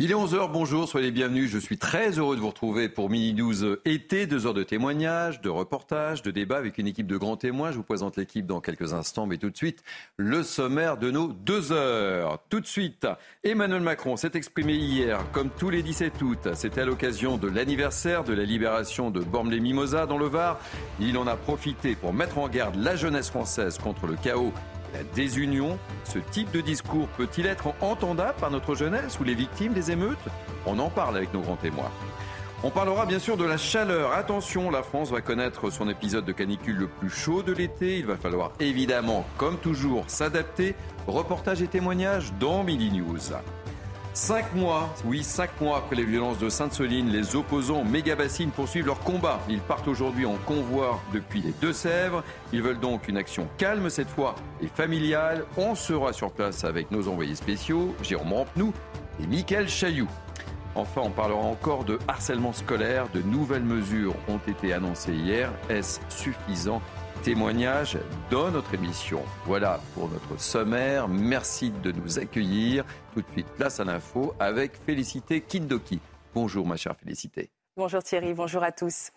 Il est 11h, bonjour, soyez les bienvenus. Je suis très heureux de vous retrouver pour Mini 12 été. Deux heures de témoignages, de reportages, de débats avec une équipe de grands témoins. Je vous présente l'équipe dans quelques instants, mais tout de suite, le sommaire de nos deux heures. Tout de suite, Emmanuel Macron s'est exprimé hier, comme tous les 17 août. C'était à l'occasion de l'anniversaire de la libération de Bormes-les-Mimosas dans le Var. Il en a profité pour mettre en garde la jeunesse française contre le chaos la désunion. Ce type de discours peut-il être entendable par notre jeunesse ou les victimes des émeutes? On en parle avec nos grands témoins. On parlera bien sûr de la chaleur. Attention, la France va connaître son épisode de canicule le plus chaud de l'été. Il va falloir évidemment, comme toujours, s'adapter. Reportage et témoignages dans Midi News. Cinq mois, oui, cinq mois après les violences de Sainte-Soline, les opposants méga-bassines poursuivent leur combat. Ils partent aujourd'hui en convoi depuis les Deux-Sèvres. Ils veulent donc une action calme cette fois et familiale. On sera sur place avec nos envoyés spéciaux, Jérôme Rampenou et Mickaël Chailloux. Enfin, on parlera encore de harcèlement scolaire. De nouvelles mesures ont été annoncées hier. Est-ce suffisant? Témoignages dans notre émission. Voilà pour notre sommaire. Merci de nous accueillir. Tout de suite, place à l'info avec Félicité Kindoki. Bonjour ma chère Félicité. Bonjour Thierry, bonjour à tous.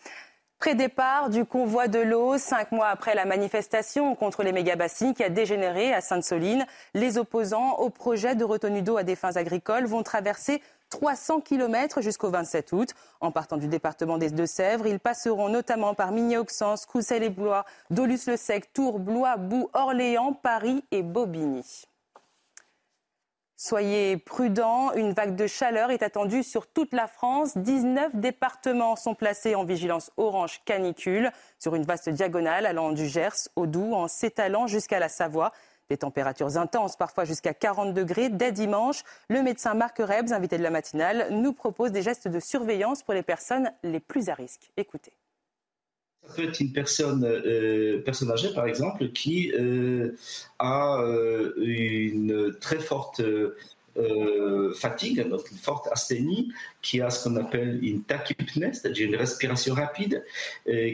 Pré-départ du convoi de l'eau, cinq mois après la manifestation contre les méga-bassines qui a dégénéré à Sainte-Soline, les opposants au projet de retenue d'eau à des fins agricoles vont traverser 300 km jusqu'au 27 août. En partant du département des Deux-Sèvres, ils passeront notamment par Migny-Auxence, Coussel-et-Blois, Dolus-le-Sec, Tours, Blois, Boux, Orléans, Paris et Bobigny. Soyez prudents, une vague de chaleur est attendue sur toute la France. 19 départements sont placés en vigilance orange canicule sur une vaste diagonale allant du Gers au Doubs en s'étalant jusqu'à la Savoie. Des températures intenses, parfois jusqu'à 40 degrés. Dès dimanche, le médecin Marc Rebs, invité de la matinale, nous propose des gestes de surveillance pour les personnes les plus à risque. Écoutez. Ça peut être une personne, euh, âgée, par exemple, qui euh, a euh, une très forte fatigue, donc une forte asthénie, qui a ce qu'on appelle une tachypnée, c'est-à-dire une respiration rapide,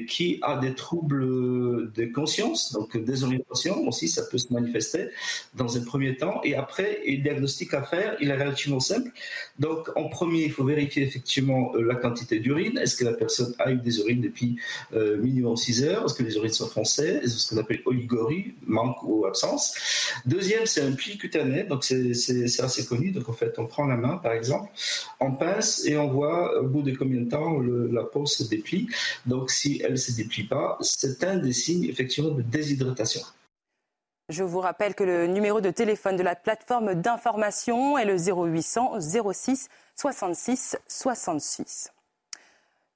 qui a des troubles de conscience, donc désorientation aussi, ça peut se manifester dans un premier temps. Et après, le diagnostic à faire, il est relativement simple. Donc, en premier, il faut vérifier effectivement euh, la quantité d'urine. Est-ce que la personne a eu des urines depuis euh, minimum 6 heures? Est-ce que les urines sont foncées Est-ce ce qu'on appelle oligorie, manque ou absence? Deuxième, c'est un pli cutané, donc c'est assez Donc, en fait, on prend la main, par exemple, on pince et on voit au bout de combien de temps la peau se déplie. Donc si elle ne se déplie pas, c'est un des signes effectivement de déshydratation. Je vous rappelle que le numéro de téléphone de la plateforme d'information est le 0800 06 66 66.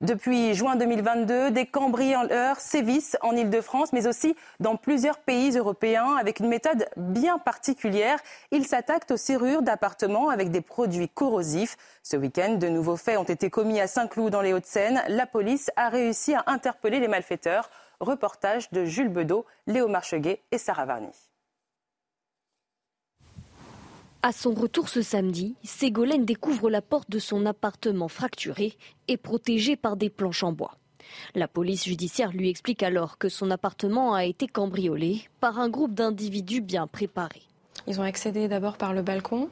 Depuis juin 2022, des cambrioleurs sévissent en Ile-de-France, mais aussi dans plusieurs pays européens avec une méthode bien particulière. Ils s'attaquent aux serrures d'appartements avec des produits corrosifs. Ce week-end, de nouveaux faits ont été commis à Saint-Cloud dans les Hauts-de-Seine. La police a réussi à interpeller les malfaiteurs. Reportage de Jules Bedeau, Léo Marcheguet et Sarah Varny. À son retour ce samedi, Ségolène découvre la porte de son appartement fracturée et protégée par des planches en bois. La police judiciaire lui explique alors que son appartement a été cambriolé par un groupe d'individus bien préparés. Ils ont accédé d'abord par le balcon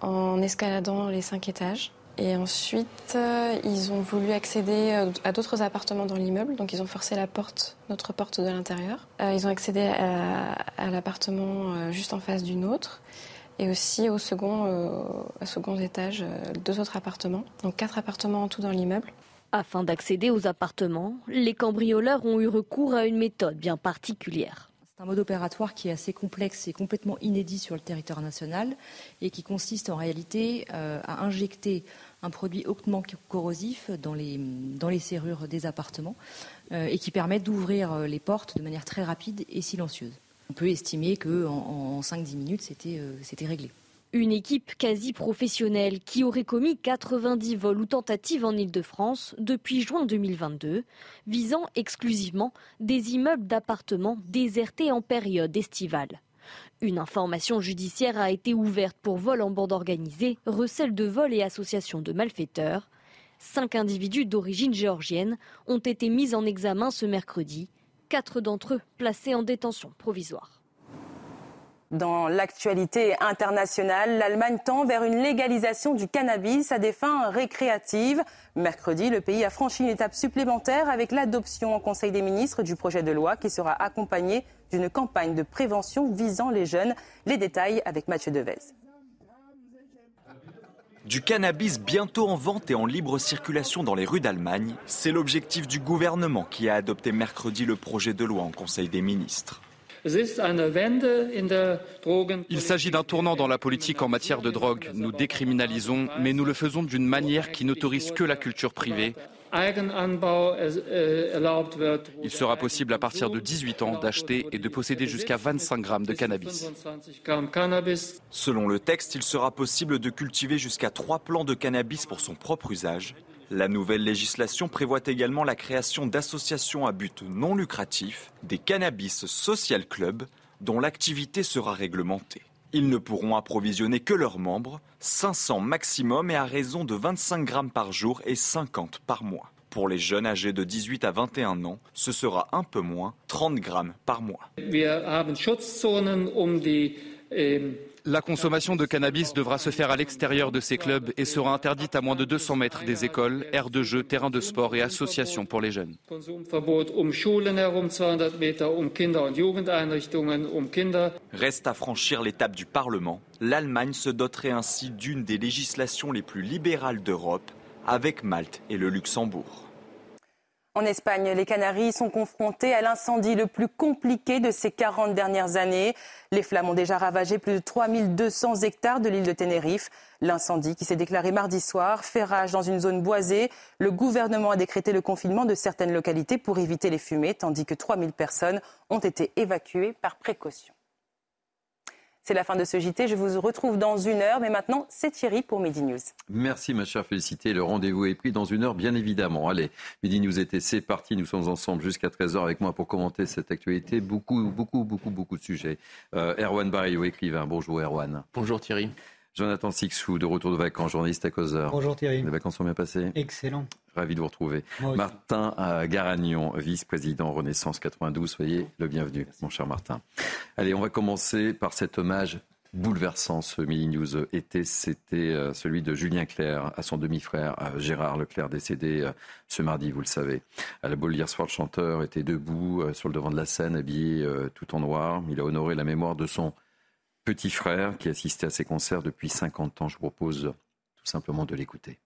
en escaladant les cinq étages. Et ensuite, euh, ils ont voulu accéder euh, à d'autres appartements dans l'immeuble, donc ils ont forcé la porte, notre porte de l'intérieur. Euh, ils ont accédé à, l'appartement juste en face d'une autre et aussi au second, euh, second étage euh, deux autres appartements, donc quatre appartements en tout dans l'immeuble. Afin d'accéder aux appartements, les cambrioleurs ont eu recours à une méthode bien particulière. C'est un mode opératoire qui est assez complexe et complètement inédit sur le territoire national et qui consiste en réalité euh, à injecter un produit hautement corrosif dans les, dans les serrures des appartements et qui permet d'ouvrir les portes de manière très rapide et silencieuse on peut estimer qu'en en, 5-10 minutes, euh, c'était réglé. Une équipe quasi professionnelle qui aurait commis 90 vols ou tentatives en Ile-de-France depuis juin 2022, visant exclusivement des immeubles d'appartements désertés en période estivale. Une information judiciaire a été ouverte pour vol en bande organisée, recel de vol et association de malfaiteurs. Cinq individus d'origine géorgienne ont été mis en examen ce mercredi quatre d'entre eux placés en détention provisoire. Dans l'actualité internationale, l'Allemagne tend vers une légalisation du cannabis à des fins récréatives. Mercredi, le pays a franchi une étape supplémentaire avec l'adoption en Conseil des ministres du projet de loi qui sera accompagné d'une campagne de prévention visant les jeunes. Les détails avec Mathieu Devez. Du cannabis bientôt en vente et en libre circulation dans les rues d'Allemagne, c'est l'objectif du gouvernement qui a adopté mercredi le projet de loi en Conseil des ministres. Il s'agit d'un tournant dans la politique en matière de drogue. Nous décriminalisons, mais nous le faisons d'une manière qui n'autorise que la culture privée. Il sera possible à partir de 18 ans d'acheter et de posséder jusqu'à 25 grammes de cannabis. Selon le texte, il sera possible de cultiver jusqu'à 3 plants de cannabis pour son propre usage. La nouvelle législation prévoit également la création d'associations à but non lucratif, des cannabis social clubs, dont l'activité sera réglementée. Ils ne pourront approvisionner que leurs membres, 500 maximum et à raison de 25 grammes par jour et 50 par mois. Pour les jeunes âgés de 18 à 21 ans, ce sera un peu moins, 30 grammes par mois. La consommation de cannabis devra se faire à l'extérieur de ces clubs et sera interdite à moins de 200 mètres des écoles, aires de jeux, terrains de sport et associations pour les jeunes. Reste à franchir l'étape du Parlement. L'Allemagne se doterait ainsi d'une des législations les plus libérales d'Europe, avec Malte et le Luxembourg. En Espagne, les Canaries sont confrontés à l'incendie le plus compliqué de ces 40 dernières années. Les flammes ont déjà ravagé plus de 3200 hectares de l'île de Tenerife. L'incendie qui s'est déclaré mardi soir fait rage dans une zone boisée. Le gouvernement a décrété le confinement de certaines localités pour éviter les fumées, tandis que 3000 personnes ont été évacuées par précaution. C'est la fin de ce JT. Je vous retrouve dans une heure. Mais maintenant, c'est Thierry pour Midi News. Merci, ma chère Félicité. Le rendez-vous est pris dans une heure, bien évidemment. Allez, Midi News était, c'est parti. Nous sommes ensemble jusqu'à 13h avec moi pour commenter cette actualité. Beaucoup, beaucoup, beaucoup, beaucoup de sujets. Euh, Erwan Barrio, écrivain. Bonjour, Erwan. Bonjour, Thierry. Jonathan Sixou, de retour de vacances, journaliste à Causeur. Bonjour Thierry. Les vacances sont bien passées Excellent. Ravi de vous retrouver. Martin euh, Garagnon, vice-président Renaissance 92. Soyez le bienvenu, mon cher Martin. Allez, on va commencer par cet hommage bouleversant ce Mini News été, c'était euh, celui de Julien Clerc à son demi-frère Gérard Leclerc, décédé euh, ce mardi, vous le savez. À la boule hier soir, le chanteur était debout sur le devant de la scène, habillé tout en noir. Il a honoré la mémoire de son petit frère qui assistait à ses concerts depuis 50 ans. Je vous propose tout simplement de l'écouter.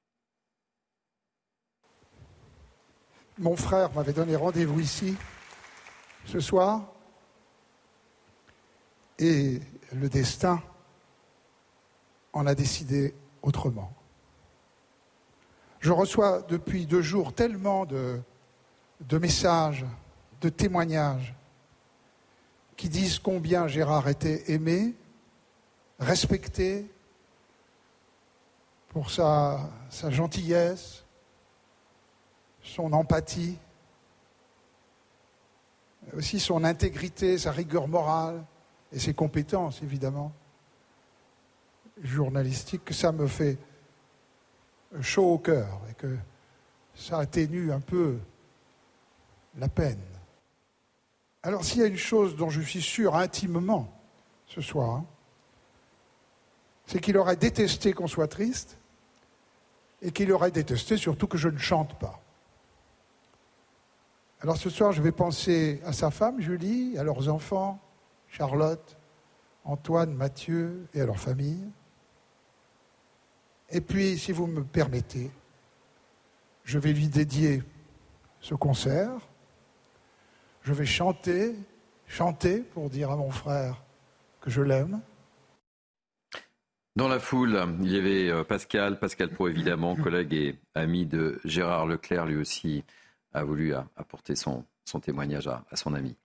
Mon frère m'avait donné rendez-vous ici ce soir et le destin en a décidé autrement. Je reçois depuis deux jours tellement de, de messages, de témoignages qui disent combien Gérard était aimé, respecté pour sa, gentillesse, son empathie, aussi son intégrité, sa rigueur morale et ses compétences, évidemment, journalistiques, que ça me fait chaud au cœur et que ça atténue un peu la peine. Alors s'il y a une chose dont je suis sûr intimement ce soir, c'est qu'il aurait détesté qu'on soit triste et qu'il aurait détesté surtout que je ne chante pas. Alors ce soir, je vais penser à sa femme, Julie, à leurs enfants, Charlotte, Antoine, Mathieu et à leur famille. Et puis, si vous me permettez, je vais lui dédier ce concert. Je vais chanter, chanter pour dire à mon frère que je l'aime. Dans la foule, il y avait euh, Pascal, Pascal Pro évidemment, collègue et ami de Gérard Leclerc, lui aussi a voulu apporter son, son témoignage à, son ami.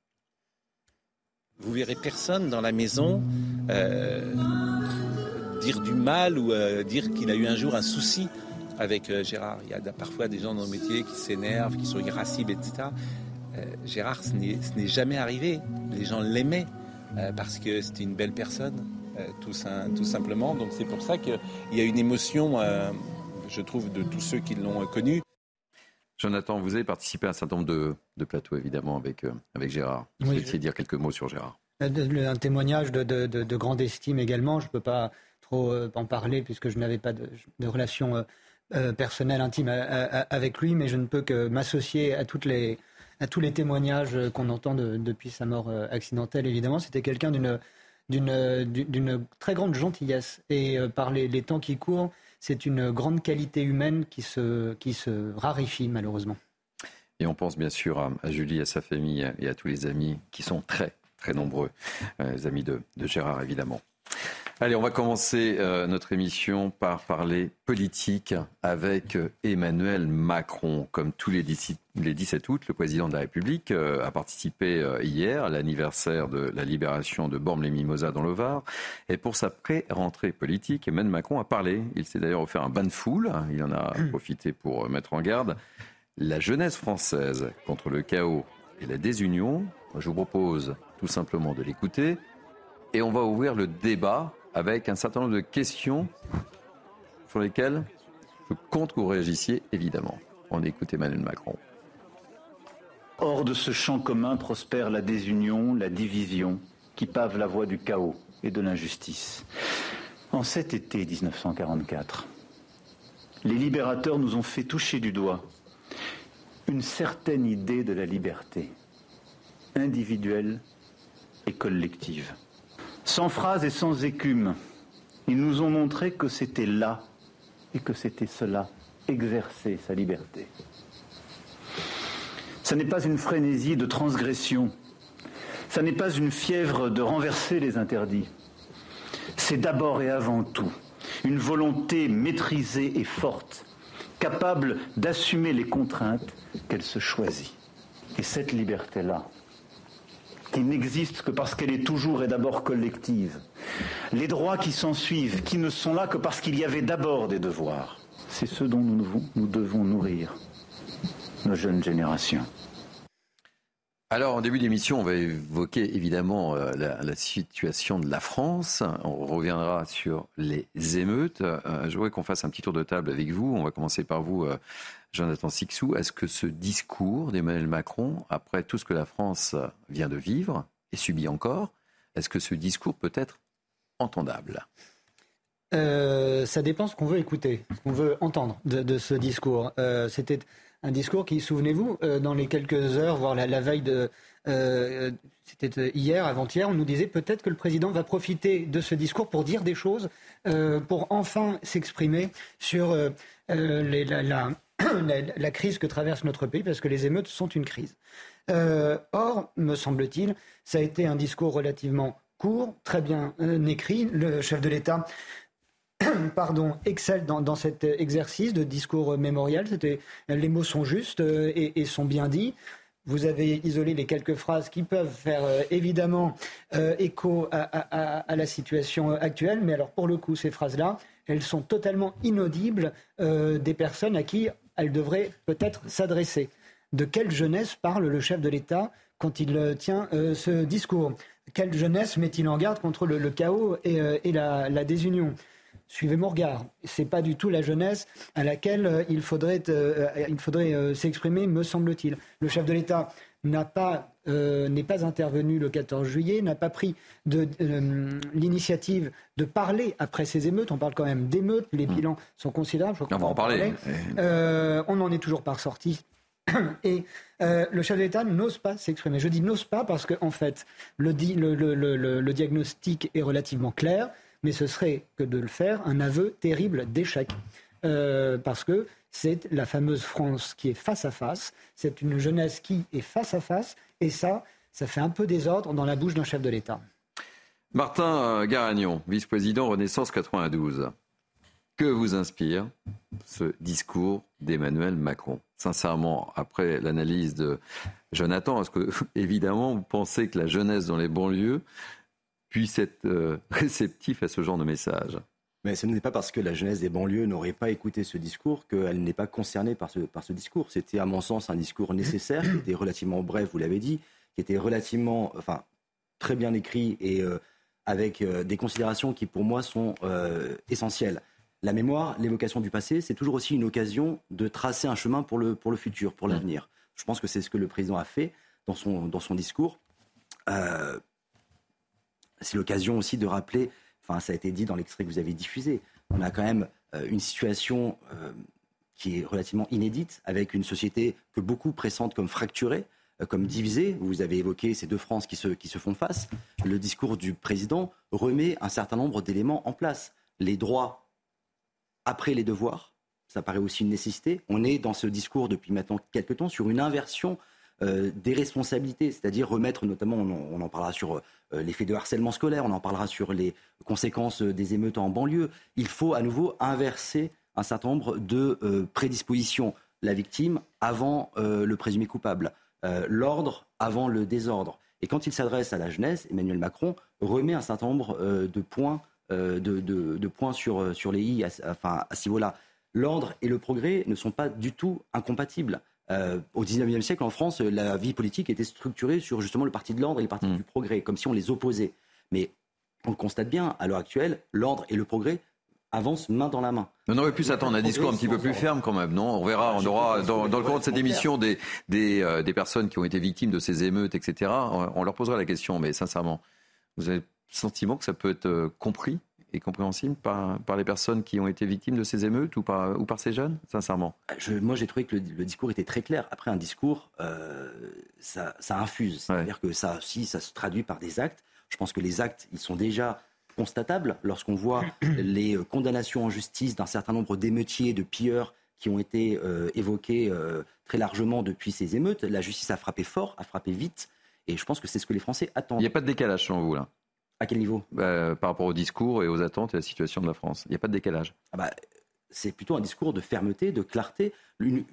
Vous verrez personne dans la maison euh, dire du mal ou euh, dire qu'il a eu un jour un souci avec Gérard. Il y a parfois des gens dans le métier qui s'énervent, qui sont irascibles, etc. Gérard, ce n'est jamais arrivé. Les gens l'aimaient parce que c'était une belle personne. Euh, tout, simplement. Donc c'est pour ça qu'il y a une émotion, euh, je trouve, de tous ceux qui l'ont connu. Jonathan, vous avez participé à un certain nombre de, plateaux, évidemment, avec, euh, avec Gérard. Vous oui, dire quelques mots sur Gérard. un témoignage de, grande estime également. Je ne peux pas trop en parler puisque je n'avais pas de, relation personnelle intime avec lui, mais je ne peux que m'associer à toutes les à tous les témoignages qu'on entend depuis sa mort accidentelle. Évidemment, c'était quelqu'un d'une d'une très grande gentillesse et par les temps qui courent, c'est une grande qualité humaine qui se, qui se raréfie malheureusement. Et on pense bien sûr à, Julie, à sa famille et à tous les amis qui sont très, très nombreux, euh, les amis de, de Gérard évidemment. Allez, on va commencer euh, notre émission par parler politique avec euh, Emmanuel Macron. Comme tous les, 17 août, le président de la République euh, a participé hier à l'anniversaire de la libération de Bormes-les-Mimosas dans le Var. Et pour sa pré-rentrée politique, Emmanuel Macron a parlé. Il s'est d'ailleurs offert un bain de foule. Il en a profité pour mettre en garde la jeunesse française contre le chaos et la désunion. Je vous propose tout simplement de l'écouter. Et on va ouvrir le débat avec un certain nombre de questions sur lesquelles je compte que vous réagissiez évidemment. On écoute Emmanuel Macron. Hors de ce champ commun prospère la désunion, la division, qui pave la voie du chaos et de l'injustice. En cet été 1944, les libérateurs nous ont fait toucher du doigt une certaine idée de la liberté, individuelle et collective. Sans phrase et sans écume, ils nous ont montré que c'était là et que c'était cela, exercer sa liberté. Ce n'est pas une frénésie de transgression, ce n'est pas une fièvre de renverser les interdits. C'est d'abord et avant tout une volonté maîtrisée et forte, capable d'assumer les contraintes qu'elle se choisit. Et cette liberté-là, qui n'existe que parce qu'elle est toujours et d'abord collective. Les droits qui s'en suivent, qui ne sont là que parce qu'il y avait d'abord des devoirs. C'est ce dont nous, nous devons nourrir nos jeunes générations. Alors, en début d'émission, on va évoquer évidemment euh, la, situation de la France. On reviendra sur les émeutes. Euh, je voudrais qu'on fasse un petit tour de table avec vous. On va commencer par vous, euh, Jonathan Sixou, est-ce que ce discours d'Emmanuel Macron, après tout ce que la France vient de vivre et subit encore, est-ce que ce discours peut être entendable? Euh, ça dépend ce qu'on veut écouter, ce qu'on veut entendre de, ce discours. Euh, c'était un discours qui, souvenez-vous, euh, dans les quelques heures, voire la, veille de... c'était hier, avant-hier, on nous disait peut-être que le président va profiter de ce discours pour dire des choses, pour enfin s'exprimer sur la, la, crise que traverse notre pays, parce que les émeutes sont une crise. Euh, or, me semble-t-il, ça a été un discours relativement court, très bien euh, écrit. Le chef de l'État pardon, excelle dans, cet exercice de discours mémorial. les mots sont justes euh, et, sont bien dits. Vous avez isolé les quelques phrases qui peuvent faire évidemment écho à, la situation actuelle, mais alors pour le coup, ces phrases-là, elles sont totalement inaudibles des personnes à qui elle devrait peut-être s'adresser. De quelle jeunesse parle le chef de l'État quand il euh, tient euh, ce discours? Quelle jeunesse met-il en garde contre le, chaos et, euh, la, désunion? Suivez mon regard. Ce n'est pas du tout la jeunesse à laquelle il faudrait, il faudrait s'exprimer, me semble-t-il. Le chef de l'État n'a pas euh, n'est pas intervenu le 14 juillet, n'a pas pris euh, l'initiative de parler après ces émeutes. On parle quand même d'émeutes, les hmm. bilans sont considérables. on va en parler. Euh, on n'en est toujours pas ressorti. Et le chef d'État n'ose pas s'exprimer. Je dis n'ose pas parce qu'en en fait, le, le, diagnostic est relativement clair, mais ce serait que de le faire un aveu terrible d'échec. parce que c'est la fameuse France qui est face à face, c'est une jeunesse qui est face à face, et ça, ça fait un peu désordre dans la bouche d'un chef de l'État. Martin Garagnon, vice-président Renaissance 92. Que vous inspire ce discours d'Emmanuel Macron? Sincèrement, après l'analyse de Jonathan, est-ce que, évidemment, vous pensez que la jeunesse dans les banlieues puisse être euh, réceptive à ce genre de message mais ce n'est pas parce que la jeunesse des banlieues n'aurait pas écouté ce discours qu'elle n'est pas concernée par ce, par ce discours. C'était, à mon sens, un discours nécessaire, qui était relativement bref, vous l'avez dit, qui était relativement, enfin, très bien écrit et euh, avec euh, des considérations qui, pour moi, sont euh, essentielles. La mémoire, l'évocation du passé, c'est toujours aussi une occasion de tracer un chemin pour le, pour le futur, pour l'avenir. Je pense que c'est ce que le président a fait dans son, dans son discours c'est l'occasion aussi de rappeler, enfin ça a été dit dans l'extrait que vous avez diffusé, on a quand même euh, une situation euh, qui est relativement inédite, avec une société que beaucoup pressentent comme fracturée, euh, comme divisée. Vous avez évoqué ces deux France qui se, qui se font face. Le discours du président remet un certain nombre d'éléments en place. Les droits après les devoirs, ça paraît aussi une nécessité. On est dans ce discours depuis maintenant quelques temps sur une inversion euh, des responsabilités, c'est-à-dire remettre notamment, on, en parlera sur euh, l'effet de harcèlement scolaire, on en parlera sur les conséquences des émeutes en banlieue. Il faut à nouveau inverser un certain nombre de euh, prédispositions. La victime avant le présumé coupable, l'ordre avant le désordre. Et quand il s'adresse à la jeunesse, Emmanuel Macron remet un certain nombre de points, de, points sur, les i, enfin, à ce niveau-là. L'ordre et le progrès ne sont pas du tout incompatibles. Euh, au XIXe siècle, en France, la vie politique était structurée sur justement le parti de l'ordre et le parti mm. du progrès, comme si on les opposait. Mais on le constate bien, à l'heure actuelle, l'ordre et le progrès avancent main dans la main. On aurait pu s'attendre à un discours un petit peu plus ferme quand même, non? On verra, on aura dans, le cours de cette émission des, euh, des, personnes qui ont été victimes de ces émeutes, etc. On leur posera la question, mais sincèrement, vous avez le sentiment que ça peut être euh, compris? Et compréhensible par, par les personnes qui ont été victimes de ces émeutes ou par, ou par ces jeunes, sincèrement? Je, Moi, j'ai trouvé que le, discours était très clair. Après, un discours, euh, ça, ça, infuse. C'est-à-dire que ça aussi, ça se traduit par des actes. Je pense que les actes, ils sont déjà constatables lorsqu'on voit les euh, condamnations en justice d'un certain nombre d'émeutiers, de pilleurs qui ont été euh, évoqués très largement depuis ces émeutes. La justice a frappé fort, a frappé vite. Et je pense que c'est ce que les Français attendent. Il n'y a pas de décalage selon vous, là? À quel niveau? Bah, Par rapport au discours et aux attentes et à la situation de la France. Il n'y a pas de décalage. Ah bah, c'est plutôt un discours de fermeté, de clarté. Une,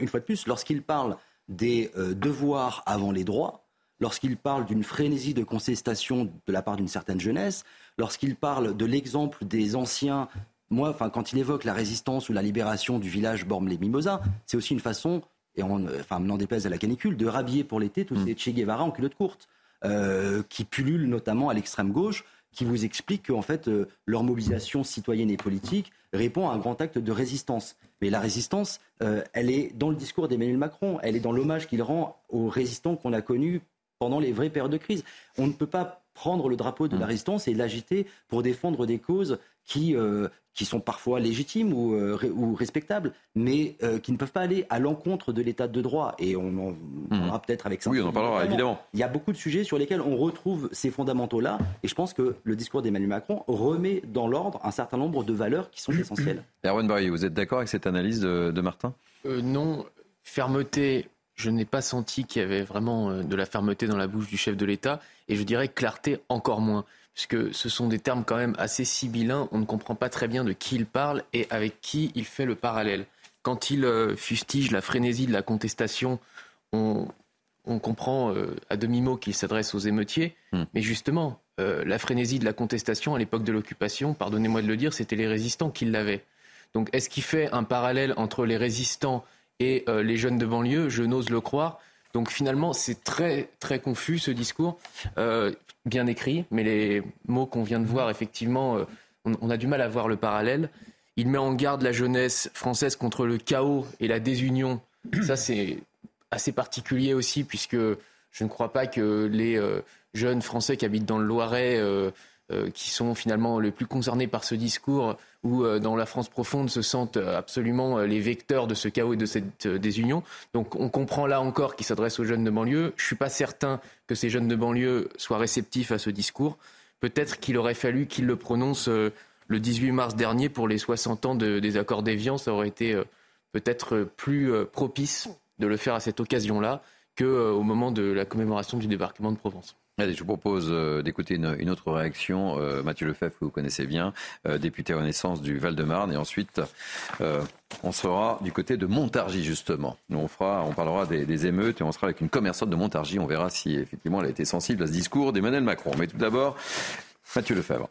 une fois de plus, lorsqu'il parle des euh, devoirs avant les droits, lorsqu'il parle d'une frénésie de contestation de la part d'une certaine jeunesse, lorsqu'il parle de l'exemple des anciens, moi, enfin, quand il évoque la résistance ou la libération du village Bormes-les-Mimosas, c'est aussi une façon, et on, enfin, n'en déplaise à la canicule, de rhabiller pour l'été tous mm. ces Che Guevara en culotte courte. Euh, qui pullulent notamment à l'extrême gauche, qui vous expliquent qu'en fait, euh, leur mobilisation citoyenne et politique répond à un grand acte de résistance. Mais la résistance, euh, elle est dans le discours d'Emmanuel Macron, elle est dans l'hommage qu'il rend aux résistants qu'on a connus pendant les vraies périodes de crise. On ne peut pas prendre le drapeau de la mmh. résistance et l'agiter pour défendre des causes qui, qui sont parfois légitimes ou, euh, ou respectables, mais euh, qui ne peuvent pas aller à l'encontre de l'état de droit. Et on en parlera mhm. peut-être avec ça. Oui, on en parlera évidemment. Il y a beaucoup de sujets sur lesquels on retrouve ces fondamentaux-là, et je pense que le discours d'Emmanuel Macron remet dans l'ordre un certain nombre de valeurs qui sont essentielles. Erwan Barry, vous êtes d'accord avec cette analyse de, Martin? Euh, Non, fermeté. Je n'ai pas senti qu'il y avait vraiment de la fermeté dans la bouche du chef de l'État, et je dirais clarté encore moins puisque ce sont des termes quand même assez sibyllins, on ne comprend pas très bien de qui il parle et avec qui il fait le parallèle. Quand il euh, fustige la frénésie de la contestation, on, comprend euh, à demi-mot qu'il s'adresse aux émeutiers, hmm. mais justement, euh, la frénésie de la contestation à l'époque de l'occupation, pardonnez-moi de le dire, c'était les résistants qui l'avaient. Donc est-ce qu'il fait un parallèle entre les résistants et les jeunes de banlieue Je n'ose le croire. Donc finalement, c'est très très confus ce discours, euh, bien écrit, mais les mots qu'on vient de voir, effectivement, euh, on, a du mal à voir le parallèle. Il met en garde la jeunesse française contre le chaos et la désunion. Ça, c'est assez particulier aussi, puisque je ne crois pas que les euh, jeunes Français qui habitent dans le Loiret euh, qui sont finalement les plus concernés par ce discours ou euh, dans la France profonde se sentent euh, absolument les vecteurs de ce chaos et de cette désunion. Donc on comprend là encore qu'il s'adresse aux jeunes de banlieue. Je ne suis pas certain que ces jeunes de banlieue soient réceptifs à ce discours. Peut-être qu'il aurait fallu qu'il le prononce le 18 mars dernier pour les 60 ans des accords d'Évian. Ça aurait été peut-être plus propice de le faire à cette occasion-là qu'au moment de la commémoration du débarquement de Provence. Allez, je vous propose euh, d'écouter une, autre réaction. Euh, Mathieu Lefebvre, que vous connaissez bien, euh, député Renaissance du Val-de-Marne. Et ensuite, on sera du côté de Montargis, justement. on, fera, on parlera des, émeutes et on sera avec une commerçante de Montargis. On verra si effectivement elle a été sensible à ce discours d'Emmanuel Macron. Mais tout d'abord, Mathieu Lefebvre.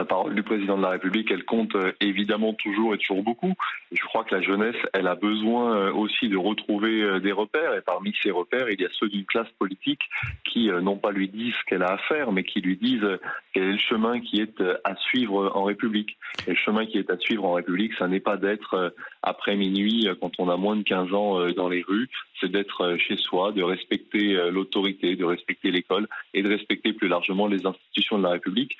La parole du président de la République, elle compte euh, évidemment toujours et toujours beaucoup. je crois que la jeunesse, elle a besoin euh, aussi de retrouver euh, des repères. Et parmi ces repères, il y a ceux d'une classe politique qui, non pas lui disent ce qu'elle a à faire, mais qui lui disent quel est le chemin qui est à suivre en République. Et le chemin qui est à suivre en République, ça n'est pas d'être après minuit, quand on a moins de 15 ans dans les rues, c'est d'être chez soi, de respecter l'autorité, de respecter l'école et de respecter plus largement les institutions de la République.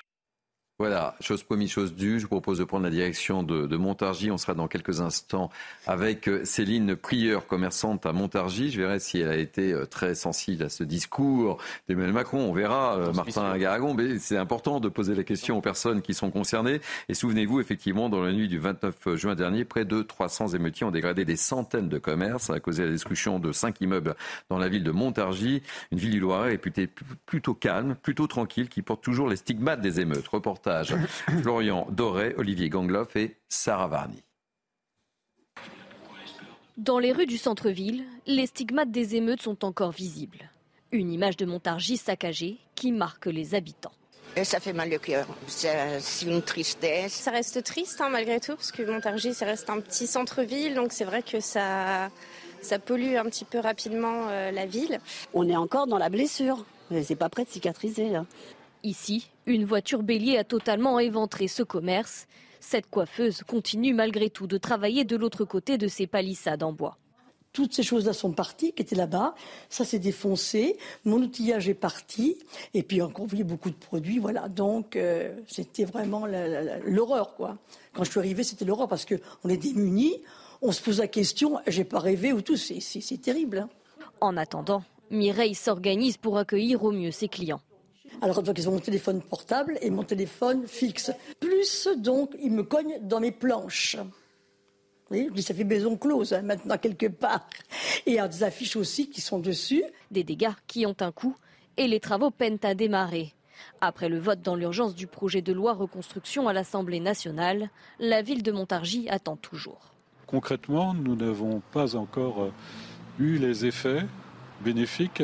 Voilà, chose promise, chose due. Je vous propose de prendre la direction de, de, Montargis. On sera dans quelques instants avec euh, Céline Prieur, commerçante à Montargis. Je verrai si elle a été euh, très sensible à ce discours d'Emmanuel Macron. On verra, euh, Martin Garagon. Mais c'est important de poser la question aux personnes qui sont concernées. Et souvenez-vous, effectivement, dans la nuit du 29 juin dernier, près de 300 émeutiers ont dégradé des centaines de commerces. Ça a causé la destruction de cinq immeubles dans la ville de Montargis, une ville du Loiret réputée plutôt calme, plutôt tranquille, qui porte toujours les stigmates des émeutes. Florian Doré, Olivier Gangloff et Sarah Varny. Dans les rues du centre-ville, les stigmates des émeutes sont encore visibles. Une image de Montargis saccagée qui marque les habitants. Et ça fait mal au cœur. C'est une tristesse. Ça reste triste hein, malgré tout, parce que Montargis, ça reste un petit centre-ville, donc c'est vrai que ça, ça pollue un petit peu rapidement euh, la ville. On est encore dans la blessure. C'est pas prêt de cicatriser. Là. Ici, une voiture bélier a totalement éventré ce commerce. Cette coiffeuse continue malgré tout de travailler de l'autre côté de ces palissades en bois. Toutes ces choses-là sont parties, qui étaient là-bas. Ça s'est défoncé. Mon outillage est parti. Et puis encore, vous beaucoup de produits. Voilà. Donc, euh, c'était vraiment l'horreur, quoi. Quand je suis arrivée, c'était l'horreur parce qu'on est démunis. On se pose la question, j'ai pas rêvé ou tout. C'est terrible. Hein. En attendant, Mireille s'organise pour accueillir au mieux ses clients. Alors donc ils ont mon téléphone portable et mon téléphone fixe. Plus donc ils me cognent dans mes planches. Vous voyez, ça fait maison close hein, maintenant quelque part. Et il y a des affiches aussi qui sont dessus. Des dégâts qui ont un coût et les travaux peinent à démarrer. Après le vote dans l'urgence du projet de loi reconstruction à l'Assemblée nationale, la ville de Montargis attend toujours. Concrètement, nous n'avons pas encore euh, eu les effets bénéfiques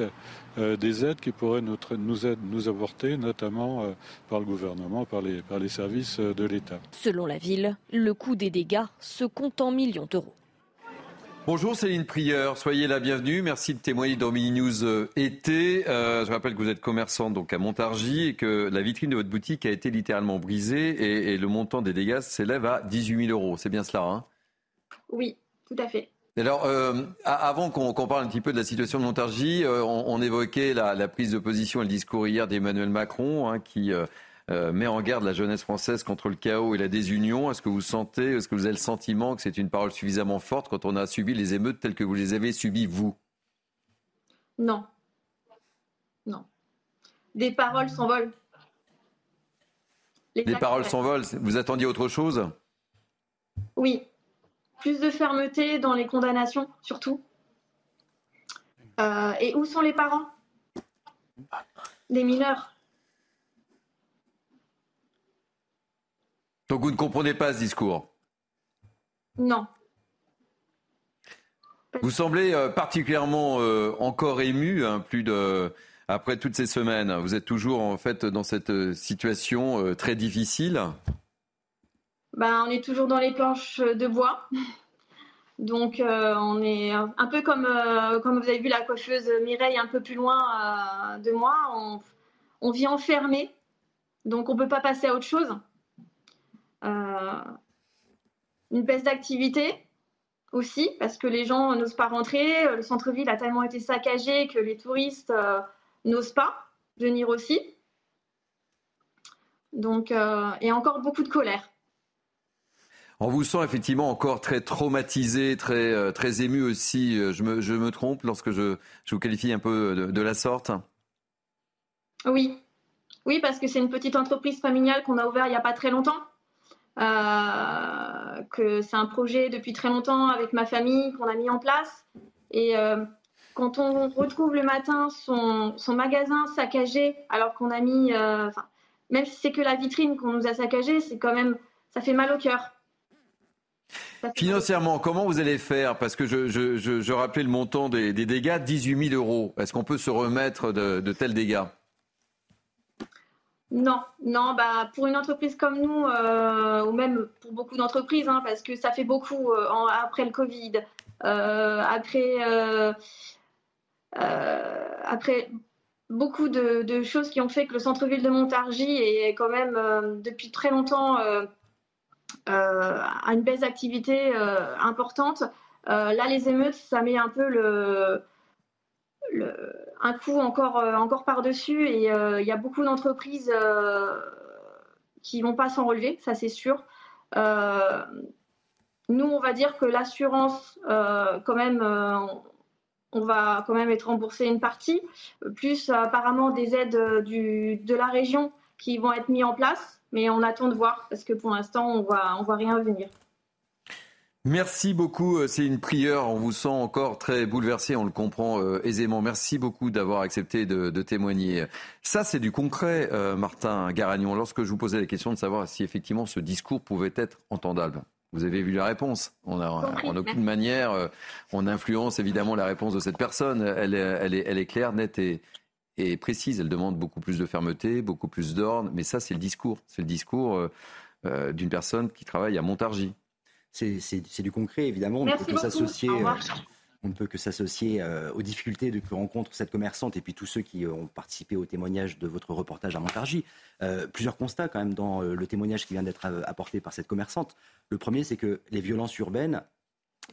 des aides qui pourraient nous, nous, apporter, notamment euh, par le gouvernement, par les, par les services euh, de l'État. Selon la ville, le coût des dégâts se compte en millions d'euros. Bonjour Céline Prieur, soyez la bienvenue. Merci de témoigner dans Mini News été. je rappelle que vous êtes commerçante donc à Montargis et que la vitrine de votre boutique a été littéralement brisée et, le montant des dégâts s'élève à 18 000 euros. C'est bien cela hein? Oui, tout à fait. Alors, euh, avant qu'on parle un petit peu de la situation de Montargis, euh, on, évoquait la, prise de position et le discours hier d'Emmanuel Macron, hein, qui euh, met en garde la jeunesse française contre le chaos et la désunion. Est-ce que vous sentez, est-ce que vous avez le sentiment que c'est une parole suffisamment forte quand on a subi les émeutes telles que vous les avez subies, vous? Non. Non. Des paroles s'envolent. Les Des paroles s'envolent. Vous attendiez autre chose? Oui plus de fermeté dans les condamnations, surtout. Euh, et où sont les parents? Des mineurs Donc vous ne comprenez pas ce discours? Non. Vous semblez euh, particulièrement euh, encore ému, hein, plus de après toutes ces semaines. Vous êtes toujours en fait dans cette situation très difficile. Ben, on est toujours dans les planches de bois. Donc, euh, on est un peu comme, euh, comme vous avez vu la coiffeuse Mireille un peu plus loin euh, de moi. On, vit enfermé. Donc, on ne peut pas passer à autre chose. une baisse d'activité aussi, parce que les gens n'osent pas rentrer. Le centre-ville a tellement été saccagé que les touristes n'osent pas venir aussi. Donc, et encore beaucoup de colère. On vous sent effectivement encore très traumatisé, très, euh, très ému aussi. Euh, je me, je me trompe lorsque je, je, vous qualifie un peu de, la sorte Oui. Oui, parce que c'est une petite entreprise familiale qu'on a ouvert il n'y a pas très longtemps. Euh, que c'est un projet depuis très longtemps avec ma famille qu'on a mis en place. Et quand on retrouve le matin son, son magasin saccagé, alors qu'on a mis, même si c'est que la vitrine qu'on nous a saccagé, c'est quand même, ça fait mal au cœur. Financièrement, comment vous allez faire? Parce que je, rappelais le montant des, dégâts, 18 000 euros. Est-ce qu'on peut se remettre de, tels dégâts? Non, non, bah pour une entreprise comme nous, euh, ou même pour beaucoup d'entreprises, hein, parce que ça fait beaucoup euh, en- après le Covid, euh, après, après beaucoup de, de choses qui ont fait que le centre-ville de Montargis est quand même depuis très longtemps à une baisse d'activité euh, importante. Euh, là, les émeutes, ça met un peu le, un coup encore, euh, encore par-dessus et euh, il y a beaucoup d'entreprises euh, qui vont pas s'en relever, ça c'est sûr. Euh, nous, on va dire que l'assurance, euh, quand même, euh, on va quand même être remboursé une partie, plus euh, apparemment des aides euh, du, de la région qui vont être mises en place, mais on attend de voir parce que pour l'instant, on voit, on voit rien venir. Merci beaucoup, euh, c'est une prière. On vous sent encore très bouleversé, on le comprend euh, aisément. Merci beaucoup d'avoir accepté de, de témoigner. Ça, c'est du concret, euh, Martin Garagnon. Lorsque je vous posais la question de savoir si effectivement ce discours pouvait être entendable, vous avez vu la réponse. On a en aucune manière, on influence évidemment la réponse de cette personne. Elle est, elle est, elle est claire, nette et, et précise. Elle demande beaucoup plus de fermeté, beaucoup plus d'ordre. Mais ça, c'est le discours. C'est le discours euh, euh, d'une personne qui travaille à Montargis. C'est c'est- c'est du concret, évidemment. On ne Merci peut s'associer. Euh, on ne peut que s'associer euh, aux difficultés de- que rencontre cette commerçante et puis tous ceux qui ont participé au témoignage de votre reportage à Montargis. Euh, plusieurs constats quand même dans le témoignage qui vient d'être apporté par cette commerçante. Le premier, c'est que les violences urbaines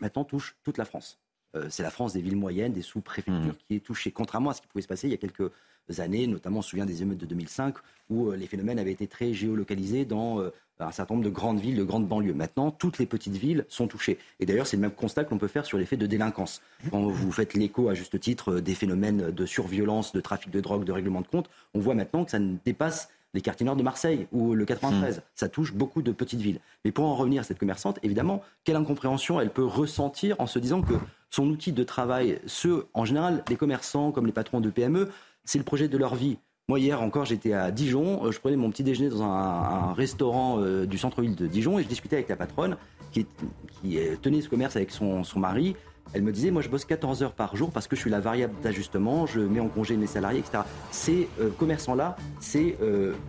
maintenant touchent toute la France. Euh, c'est la France des villes moyennes, des sous-préfectures qui est touchée, contrairement à ce qui pouvait se passer il y a quelques années, notamment on se souvient des émeutes de 2005, où euh, les phénomènes avaient été très géolocalisés dans euh, un certain nombre de grandes villes, de grandes banlieues. Maintenant, toutes les petites villes sont touchées. Et d'ailleurs, c'est le même constat que l'on peut faire sur les faits de délinquance. Quand vous faites l'écho, à juste titre, des phénomènes de surviolence, de trafic de drogue, de règlement de compte, on voit maintenant que ça ne dépasse les quartiers nord de Marseille ou le 93. Ça touche beaucoup de petites villes. Mais pour en revenir à cette commerçante, évidemment, quelle incompréhension elle peut ressentir en se disant que son outil de travail, ceux, en général, les commerçants comme les patrons de PME, c'est le projet de leur vie. Moi, hier encore, j'étais à Dijon. euh, Je prenais mon petit déjeuner dans un, restaurant euh, du centre-ville de Dijon et je discutais avec la patronne qui, tenait ce commerce avec son, mari. Elle me disait, moi, je bosse 14 heures par jour parce que je suis la variable d'ajustement, je mets en congé mes salariés, etc. Ces euh, commerçants-là, c'est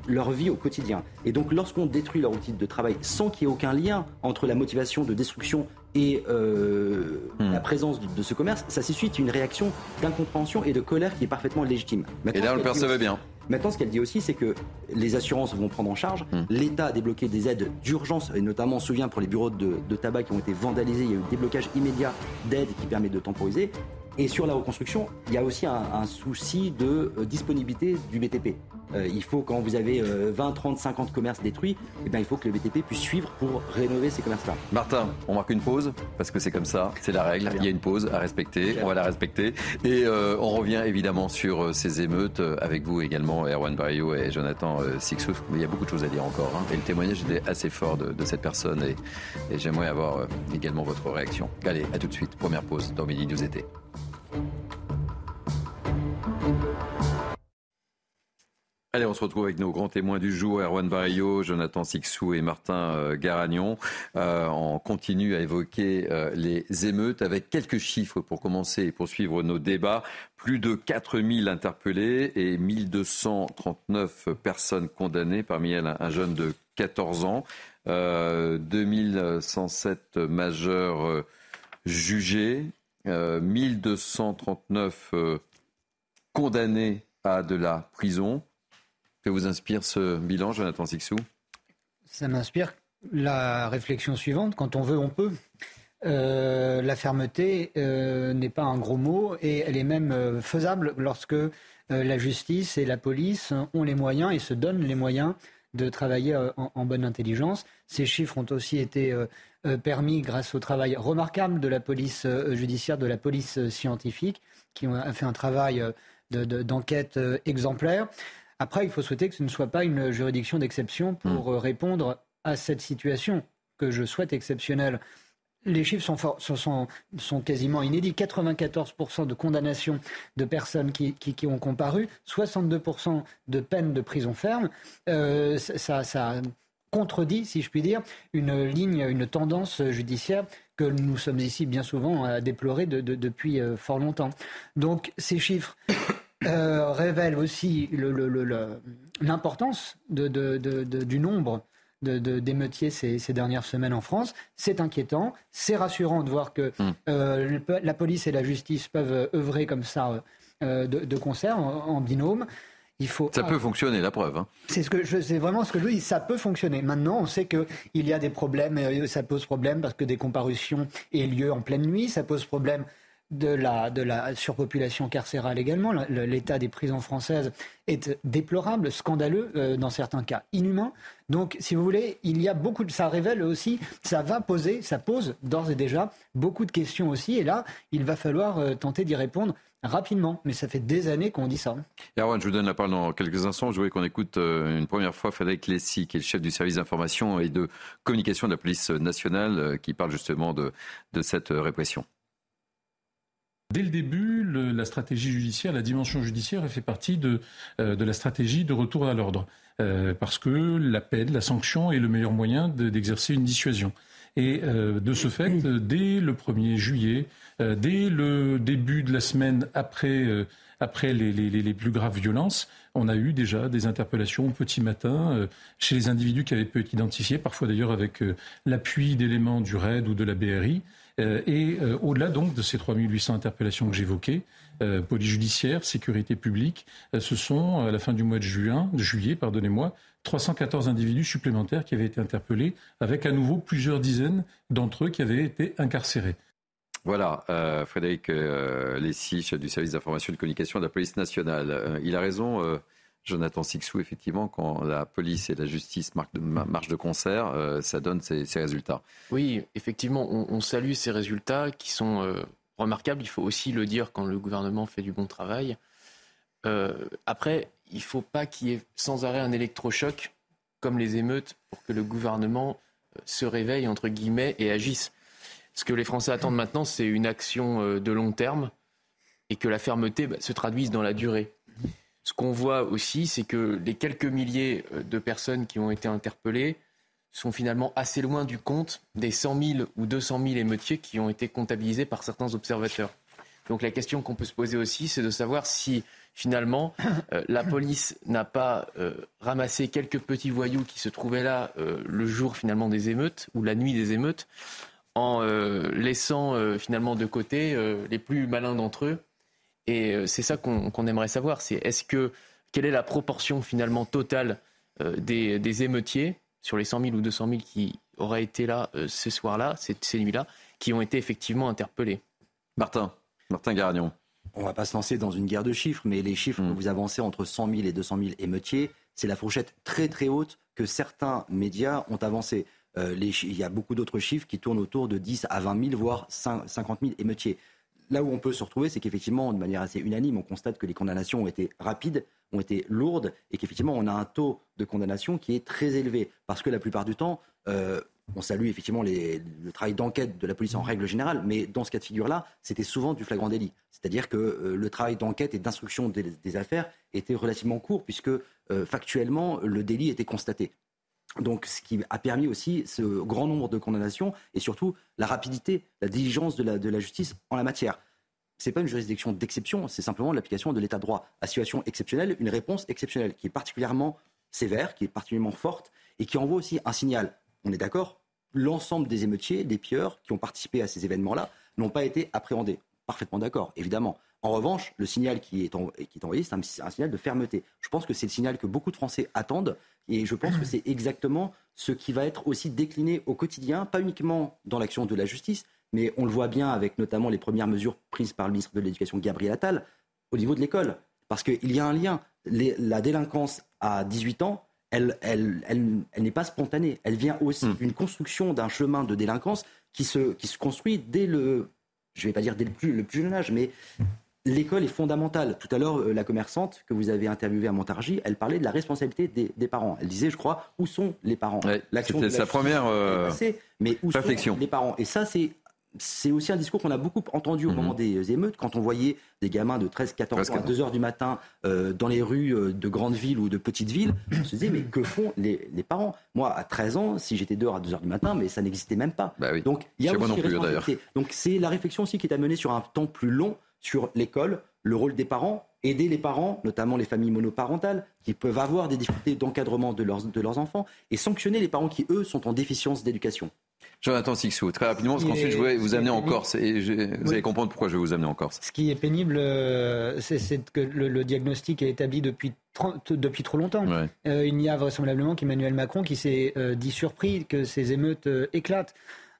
leur vie au quotidien. Et donc, lorsqu'on détruit leur outil de travail sans qu'il y ait aucun lien entre la motivation de destruction et euh, la présence de, de ce commerce, ça suscite une réaction d'incompréhension et de colère qui est parfaitement légitime. Et là, on le percevait aussi- bien. Maintenant, ce qu'elle dit aussi, c'est que les assurances vont prendre en charge. Hmm. L'État a débloqué des aides d'urgence, et notamment, on se souvient, pour les bureaux de, de tabac qui ont été vandalisés, il y a eu déblocage immédiat d'aides qui permet de temporiser. Et sur la reconstruction, il y a aussi un, un souci de euh, disponibilité du BTP. Euh, il faut, quand vous avez euh, 20, 30, 50 commerces détruits, eh bien, il faut que le BTP puisse suivre pour rénover ces commerces-là. Martin, on marque une pause parce que c'est comme ça, c'est la règle. Il y a une pause à respecter, on va la respecter. Et euh, on revient évidemment sur euh, ces émeutes avec vous également, Erwan Barrio et Jonathan Sixouf. Mais il y a beaucoup de choses à dire encore. hein. Et le témoignage était assez fort de, de cette personne et, et j'aimerais avoir également votre réaction. Allez, à tout de suite. Première pause dans Midi News été. Allez, on se retrouve avec nos grands témoins du jour, Erwan Barrio, Jonathan Sixou et Martin euh, Garagnon. Euh, on continue à évoquer euh, les émeutes avec quelques chiffres pour commencer et poursuivre nos débats. Plus de 4000 interpellés et 1239 personnes condamnées, parmi elles un- un jeune de 14 ans, euh, 2107 majeurs jugés, euh, 1239 euh, condamnés à de la prison. Que vous inspire ce bilan, Jonathan Sixou? Ça m'inspire la réflexion suivante. Quand on veut, on peut. Euh, la fermeté euh, n'est pas un gros mot et elle est même euh, faisable lorsque la justice et la police ont les moyens et se donnent les moyens de travailler en, bonne intelligence. Ces chiffres ont aussi été permis grâce au travail remarquable de la police judiciaire, de la police scientifique, qui a fait un travail de- de- d'enquête exemplaire. Après, il faut souhaiter que ce ne soit pas une juridiction d'exception pour euh, répondre à cette situation que je souhaite exceptionnelle. Les chiffres sont, for- sont, sont- sont quasiment inédits. 94% de condamnations de personnes qui, qui- qui ont comparu, 62% de peines de prison ferme. Euh, ça, contredit, si je puis dire, une ligne, une tendance judiciaire que nous sommes ici bien souvent à déplorer de- de- depuis euh, fort longtemps. Donc ces chiffres révèle aussi l'importance du nombre d'émeutiers ces, ces, dernières semaines en France. C'est inquiétant, c'est rassurant de voir que hmm. la police et la justice peuvent œuvrer comme ça de, concert, en binôme ça peut fonctionner, la preuve. Hein. C'est ce que c'est vraiment ce que je dis. Ça peut fonctionner. Maintenant, on sait qu'il y a des problèmes. Euh, ça pose problème parce que des comparutions aient lieu en pleine nuit. Ça pose problème de la, surpopulation carcérale également. L'état des prisons françaises est déplorable, scandaleux, euh, dans certains cas inhumain. Donc, si vous voulez, il y a beaucoup de... Ça révèle aussi, ça va poser, ça pose d'ores et déjà beaucoup de questions aussi. Et là, il va falloir euh, tenter d'y répondre rapidement, mais ça fait des années qu'on dit ça. Erwan, je vous donne la parole dans quelques instants. Je voudrais qu'on écoute euh, une première fois Frédéric Lessy, qui est le chef du service d'information et de communication de la police nationale, qui parle justement de, cette répression. Dès le début, la stratégie judiciaire, la dimension judiciaire, elle fait partie de, de la stratégie de retour à l'ordre. parce que la peine, la sanction est le meilleur moyen d'exercer une dissuasion. Et de ce fait, dès le 1er juillet, euh, dès le début de la semaine après, euh, après les, plus graves violences, on a eu déjà des interpellations au petit matin euh, chez les individus qui avaient pu être identifiés, parfois d'ailleurs avec l'appui d'éléments du RAID ou de la BRI. Et au-delà donc de ces 3800 interpellations que j'évoquais, police judiciaire, sécurité publique, ce sont à la fin du mois de juin, de juillet, pardonnez-moi, 314 individus supplémentaires qui avaient été interpellés, avec à nouveau plusieurs dizaines d'entre eux qui avaient été incarcérés. Voilà, euh, Frédéric euh, Lessy, chef du service d'information et de communication de la police nationale. Euh, il a raison, euh, Jonathan Sixou, effectivement, quand la police et la justice marchent de concert, ça donne ces, résultats. Oui, effectivement, on, salue ces résultats qui sont remarquables. Il faut aussi le dire quand le gouvernement fait du bon travail. après, il ne faut pas qu'il y ait sans arrêt un électrochoc comme les émeutes pour que le gouvernement se réveille, entre guillemets, et agisse. Ce que les Français attendent maintenant, c'est une action euh, de long terme et que la fermeté bah, se traduise dans la durée. Ce qu'on voit aussi, c'est que les quelques milliers euh, de personnes qui ont été interpellées sont finalement assez loin du compte des 100 000 ou 200 000 émeutiers qui ont été comptabilisés par certains observateurs. Donc la question qu'on peut se poser aussi, c'est de savoir si finalement euh, la police n'a pas ramassé quelques petits voyous qui se trouvaient là le jour finalement des émeutes ou la nuit des émeutes en euh, laissant euh, finalement de côté euh, les plus malins d'entre eux. Et c'est ça qu'on aimerait savoir, c'est est-ce que quelle est la proportion finalement totale des, émeutiers sur les 100 000 ou 200 000 qui auraient été là ce soir-là, ces, ces nuits-là, qui ont été effectivement interpellés? Martin, Martin Garagnon. On ne va pas se lancer dans une guerre de chiffres, mais les chiffres que hmm. vous avancez entre 100 000 et 200 000 émeutiers, c'est la fourchette très très haute que certains médias ont avancée. Euh, il y a beaucoup d'autres chiffres qui tournent autour de 10 à 20 000, voire 50 000 émeutiers. Là où on peut se retrouver, c'est qu'effectivement, de manière assez unanime, on constate que les condamnations ont été rapides, ont été lourdes, et qu'effectivement, on a un taux de condamnation qui est très élevé. Parce que la plupart du temps, euh, on salue effectivement le travail d'enquête de la police en règle générale, mais dans ce cas de figure-là, c'était souvent du flagrant délit. C'est-à-dire que euh, le travail d'enquête et d'instruction des, affaires était relativement court, puisque factuellement, le délit était constaté. Donc, ce qui a permis aussi ce grand nombre de condamnations et surtout la rapidité, la diligence de la, justice en la matière. Ce n'est pas une juridiction d'exception, c'est simplement l'application de l'état de droit. À situation exceptionnelle, une réponse exceptionnelle qui est particulièrement sévère, qui est particulièrement forte et qui envoie aussi un signal. On est d'accord L'ensemble des émeutiers, des pilleurs qui ont participé à ces événements-là n'ont pas été appréhendés. Parfaitement d'accord, évidemment. En revanche, le signal qui est, envoyé, c'est un, signal de fermeté. Je pense que c'est le signal que beaucoup de Français attendent et je pense que c'est exactement ce qui va être aussi décliné au quotidien, pas uniquement dans l'action de la justice, mais on le voit bien avec notamment les premières mesures prises par le ministre de l'Éducation Gabriel Attal au niveau de l'école. Parce qu'il y a un lien. la délinquance à 18 ans, elle, n'est pas spontanée. Elle vient aussi hmm. d'une construction d'un chemin de délinquance qui se, construit dès le, je ne vais pas dire dès le plus, le plus jeune âge, mais l'école est fondamentale. Tout à l'heure, euh, la commerçante que vous avez interviewée à Montargis, elle parlait de la responsabilité des, parents. Elle disait, je crois, où sont les parents C'était sa première euh, mais où réflexion. Sont les parents Et ça, c'est c'est aussi un discours qu'on a beaucoup entendu au mhm. moment des émeutes, quand on voyait des gamins de 13, 14 ans à 2 heures du matin euh, dans les rues de grandes villes ou de petites villes. On se disait, mais que font les, parents Moi, à 13 ans, si j'étais dehors à 2 heures du matin, mais ça n'existait même pas. Bah Donc, il y a aussi Donc, c'est la réflexion aussi qui est amenée sur un temps plus long sur l'école, le rôle des parents, aider les parents, notamment les familles monoparentales, qui peuvent avoir des difficultés d'encadrement de leurs, de leurs enfants, et sanctionner les parents qui, eux, sont en déficience d'éducation. Jonathan Sixou, très rapidement, parce qu'ensuite je voulais vous amener en Corse et je, vous allez comprendre pourquoi je vais vous amener en Corse. Ce qui est pénible, euh, c'est que le, le, diagnostic est établi depuis, 30, depuis trop longtemps. Ouais. Euh, il y a vraisemblablement qu'Emmanuel Macron qui s'est euh, dit surpris que ces émeutes euh, éclatent.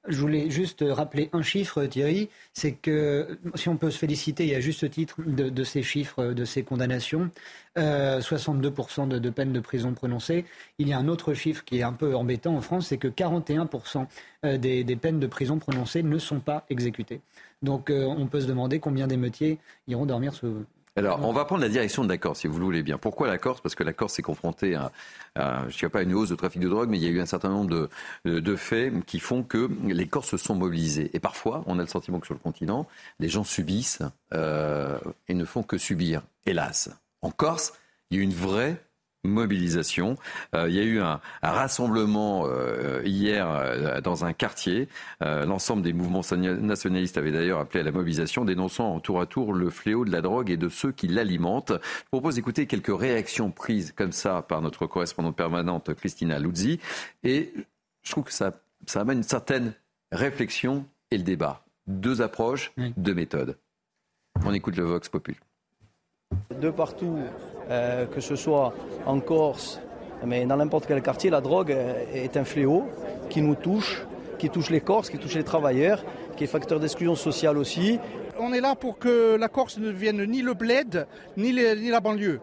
Je voulais juste rappeler un chiffre, Thierry, c'est que si on peut se féliciter, il y a juste titre de, ces chiffres, de ces condamnations, euh, 62% de, de, peines de prison prononcées. Il y a un autre chiffre qui est un peu embêtant en France, c'est que 41% euh, des, des, peines de prison prononcées ne sont pas exécutées. Donc euh, on peut se demander combien d'émeutiers iront dormir sous, alors, on va prendre la direction de la Corse, si vous le voulez bien. Pourquoi la Corse? Parce que la Corse s'est confrontée à, à, je ne dirais pas une hausse de trafic de drogue, mais il y a eu un certain nombre de, de, de, faits qui font que les Corses se sont mobilisés. Et parfois, on a le sentiment que sur le continent, les gens subissent euh, et ne font que subir, hélas. En Corse, il y a une vraie mobilisation. Euh, il y a eu un, un rassemblement euh, hier euh, dans un quartier. Euh, l'ensemble des mouvements nationalistes avaient d'ailleurs appelé à la mobilisation, dénonçant tour à tour le fléau de la drogue et de ceux qui l'alimentent. Je propose d'écouter quelques réactions prises comme ça par notre correspondante permanente Christina Luzzi. Et je trouve que ça, ça amène une certaine réflexion et le débat. Deux approches, oui. deux méthodes. On écoute le Vox Populi. De partout, euh, que ce soit en Corse, mais dans n'importe quel quartier, la drogue est un fléau qui nous touche, qui touche les Corses, qui touche les travailleurs, qui est facteur d'exclusion sociale aussi. On est là pour que la Corse ne devienne ni le bled, ni, les, ni la banlieue.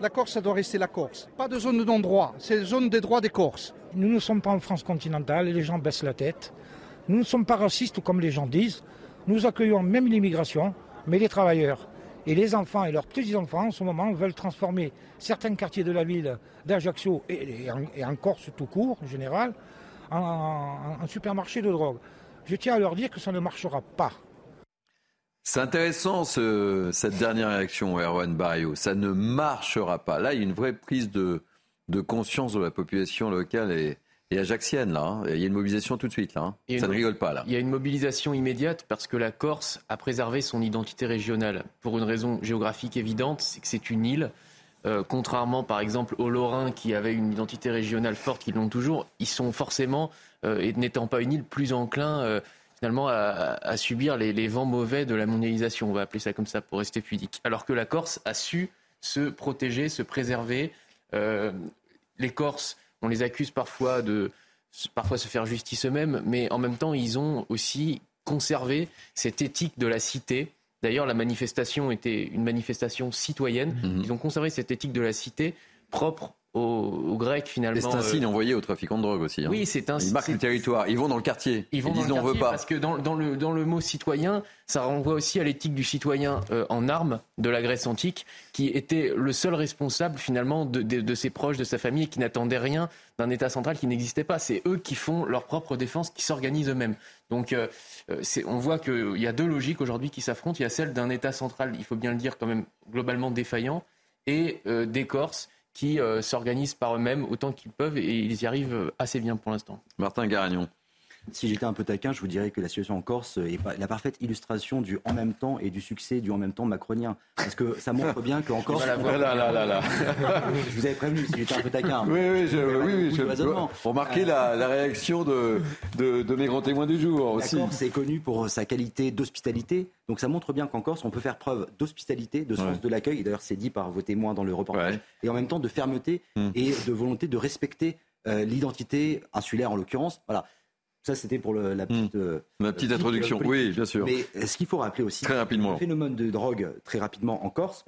La Corse, ça doit rester la Corse. Pas de zone de non-droit, c'est la zone des droits des Corses. Nous ne sommes pas en France continentale et les gens baissent la tête. Nous ne sommes pas racistes comme les gens disent. Nous accueillons même l'immigration, mais les travailleurs. Et les enfants et leurs petits-enfants, en ce moment, veulent transformer certains quartiers de la ville d'Ajaccio et, en Corse tout court, en général, en, supermarché de drogue. Je tiens à leur dire que ça ne marchera pas. C'est intéressant ce, cette dernière réaction, Erwan Barrio. Ça ne marchera pas. Là, il y a une vraie prise de, de conscience de la population locale et, et ajaxienne, là. Hein. Il y a une mobilisation tout de suite, là. Hein. Ça ne rigole pas, là. Il y a une mobilisation immédiate parce que la Corse a préservé son identité régionale. Pour une raison géographique évidente, c'est que c'est une île. Euh, contrairement, par exemple, aux Lorrains qui avaient une identité régionale forte, qui l'ont toujours, ils sont forcément, euh, et n'étant pas une île, plus enclins euh, finalement à, à subir les, les, vents mauvais de la mondialisation, on va appeler ça comme ça pour rester pudique. Alors que la Corse a su se protéger, se préserver. Les Corses, on les accuse parfois de parfois se faire justice eux-mêmes, mais en même temps, ils ont aussi conservé cette éthique de la cité. D'ailleurs, la manifestation était une manifestation citoyenne. Mmh. Ils ont conservé cette éthique de la cité propre aux, aux, Grecs finalement. C'est un signe euh... envoyé aux trafiquants de drogue aussi. Hein. Oui, c'est un. Ils marquent le territoire. Ils vont dans le quartier. Ils vont ils disent dans le quartier on veut pas. Parce que dans, dans, le dans le mot citoyen, ça renvoie aussi à l'éthique du citoyen euh, en armes de la Grèce antique, qui était le seul responsable finalement de, de, de ses proches, de sa famille, et qui n'attendait rien d'un État central qui n'existait pas. C'est eux qui font leur propre défense, qui s'organisent eux-mêmes. Donc, euh, on voit qu'il y a deux logiques aujourd'hui qui s'affrontent. Il y a celle d'un État central, il faut bien le dire, quand même globalement défaillant, et euh, des Corses qui euh, s'organisent par eux-mêmes autant qu'ils peuvent et ils y arrivent assez bien pour l'instant. Martin Garagnon. Si j'étais un peu taquin, je vous dirais que la situation en Corse est la parfaite illustration du en même temps et du succès du en même temps macronien. Parce que ça montre bien qu'en Corse. Voilà, là, là, là, je vous avais prévenu si j'étais un peu taquin. Oui, oui, je, oui, oui je, pour marquer la, la, réaction de, de, de, mes grands témoins du jour aussi. La Corse est connue pour sa qualité d'hospitalité. Donc ça montre bien qu'en Corse, on peut faire preuve d'hospitalité, de sens ouais. de l'accueil. Et d'ailleurs, c'est dit par vos témoins dans le reportage. Ouais. Et en même temps de fermeté hum. et de volonté de respecter euh, l'identité insulaire en l'occurrence. Voilà. Ça, c'était pour le, la petite, mmh. la petite introduction. oui, bien sûr. Mais ce qu'il faut rappeler aussi, très rapidement. le phénomène de drogue, très rapidement en Corse,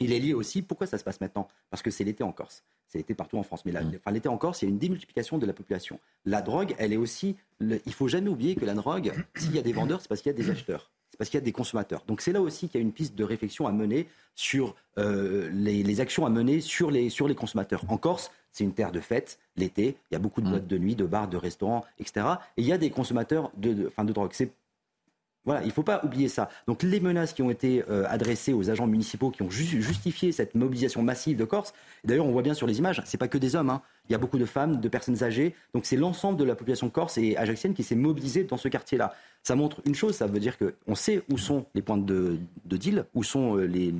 il est lié aussi. Pourquoi ça se passe maintenant? Parce que c'est l'été en Corse. C'est l'été partout en France. Mais là, mmh. enfin, l'été en Corse, il y a une démultiplication de la population. La drogue, elle est aussi. Le, il faut jamais oublier que la drogue, s'il y a des vendeurs, c'est parce qu'il y a des acheteurs. C'est parce qu'il y a des consommateurs. Donc c'est là aussi qu'il y a une piste de réflexion à mener sur euh, les, les, actions à mener sur les, sur les consommateurs. En Corse, c'est une terre de fête, l'été, il y a beaucoup de boîtes de nuit, de bars, de restaurants, etc. Et il y a des consommateurs de, de, enfin de drogue. C'est Voilà, il ne faut pas oublier ça. Donc les menaces qui ont été euh, adressées aux agents municipaux qui ont justifié cette mobilisation massive de Corse, d'ailleurs on voit bien sur les images, ce n'est pas que des hommes, hein. il y a beaucoup de femmes, de personnes âgées, donc c'est l'ensemble de la population corse et ajaxienne qui s'est mobilisée dans ce quartier-là. Ça montre une chose, ça veut dire qu'on sait où sont les points de, deal, où sont euh, les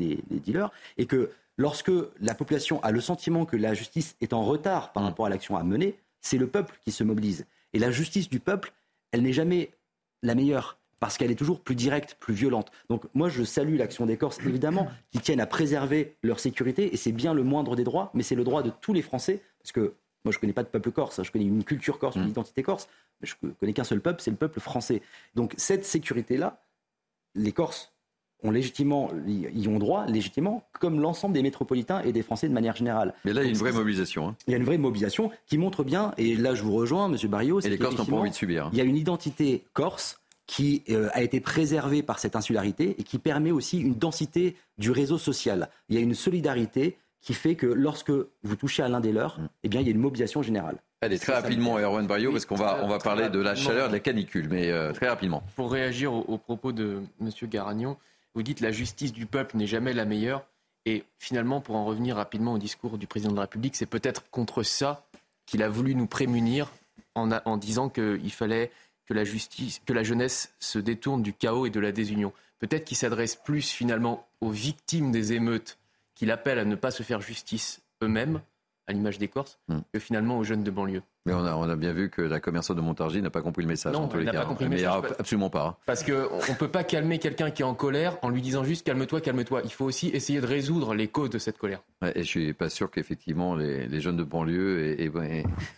dealers, et que lorsque la population a le sentiment que la justice est en retard par rapport à l'action à mener, c'est le peuple qui se mobilise. Et la justice du peuple, elle n'est jamais la meilleure parce qu'elle est toujours plus directe, plus violente. Donc moi, je salue l'action des Corses, évidemment, qui tiennent à préserver leur sécurité, et c'est bien le moindre des droits, mais c'est le droit de tous les Français, parce que moi, je ne connais pas de peuple corse, je connais une culture corse, une mmh. identité corse, mais je ne connais qu'un seul peuple, c'est le peuple français. Donc cette sécurité-là, les Corses ont légitimement, y ont droit légitimement, comme l'ensemble des métropolitains et des Français de manière générale. Mais là, il y a une vraie mobilisation. Hein. Il y a une vraie mobilisation qui montre bien, et là je vous rejoins, Monsieur Barrios. Et les Corses n'ont pas envie de subir. Hein. Il y a une identité corse qui euh, a été préservé par cette insularité et qui permet aussi une densité du réseau social. Il y a une solidarité qui fait que lorsque vous touchez à l'un des leurs, mm. eh bien, il y a une mobilisation générale. Allez, très rapidement, Erwan Bario, parce qu'on va, on va parler de la chaleur, de la canicule, mais euh, très rapidement. Pour réagir aux, propos de M. Garagnon, vous dites la justice du peuple n'est jamais la meilleure. Et finalement, pour en revenir rapidement au discours du président de la République, c'est peut-être contre ça qu'il a voulu nous prémunir en, en disant qu'il fallait que la justice, que la jeunesse se détourne du chaos et de la désunion. Peut-être qu'il s'adresse plus finalement aux victimes des émeutes, qu'il appelle à ne pas se faire justice eux-mêmes, à l'image des Corses, hmm. que finalement aux jeunes de banlieue. Mais on a, on a bien vu que la commerçante de Montargis n'a pas compris le message. Non, en tous les cas. Pas compris le message. absolument pas. Parce qu'on ne peut pas calmer quelqu'un qui est en colère en lui disant juste calme-toi, calme-toi. Il faut aussi essayer de résoudre les causes de cette colère. et je suis pas sûr qu'effectivement les, jeunes de banlieue aient,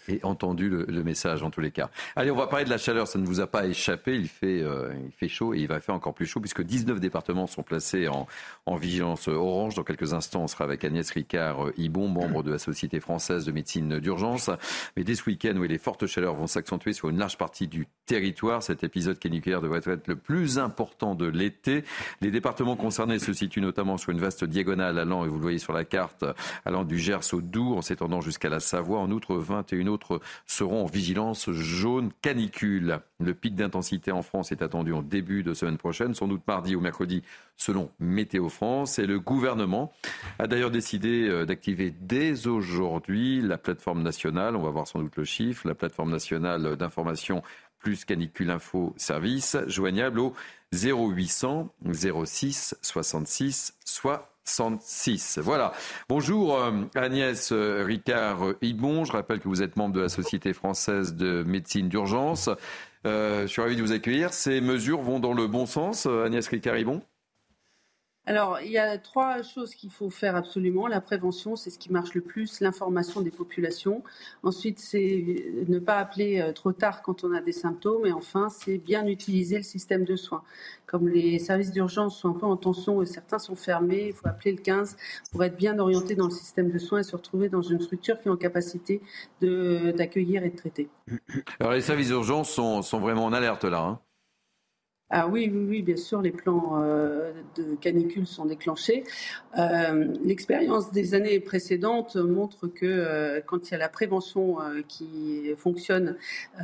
aient, entendu le, message en tous les cas. Allez, on va parler de la chaleur. Ça ne vous a pas échappé. Il fait, euh, il fait chaud et il va faire encore plus chaud puisque 19 départements sont placés en, en vigilance orange. Dans quelques instants, on sera avec Agnès Ricard-Ibon, membre de la Société française de médecine d'urgence. Mais dès ce week-end où il est forte chaleur, vont s'accentuer sur une large partie du territoire. Cet épisode caniculaire devrait être le plus important de l'été. Les départements concernés se situent notamment sur une vaste diagonale allant, et vous le voyez sur la carte, allant du Gers au Doubs en s'étendant jusqu'à la Savoie. En outre, 21 autres seront en vigilance jaune canicule. Le pic d'intensité en France est attendu en début de semaine prochaine, sans doute mardi ou mercredi selon Météo France. Et le gouvernement a d'ailleurs décidé euh, d'activer dès aujourd'hui la plateforme nationale, on va voir sans doute le chiffre, la plateforme nationale d'information plus canicule info service, joignable au 0800 06 66 66. Voilà. Bonjour euh, Agnès euh, Ricard-Ibon. Je rappelle que vous êtes membre de la Société française de médecine d'urgence. je suis ravi de vous accueillir. Ces mesures vont dans le bon sens, Agnès Ricard-Ibon alors, il y a trois choses qu'il faut faire absolument. La prévention, c'est ce qui marche le plus, l'information des populations. Ensuite, c'est ne pas appeler euh, trop tard quand on a des symptômes. Et enfin, c'est bien utiliser le système de soins. Comme les services d'urgence sont un peu en tension et certains sont fermés, il faut appeler le 15 pour être bien orienté dans le système de soins et se retrouver dans une structure qui est en capacité d'accueillir et de traiter. Alors, les services d'urgence sont, sont, vraiment en alerte là. Hein ah oui, oui, oui, bien sûr, les plans euh, de canicule sont déclenchés. Euh, l'expérience des années précédentes montre que euh, quand il y a la prévention qui fonctionne,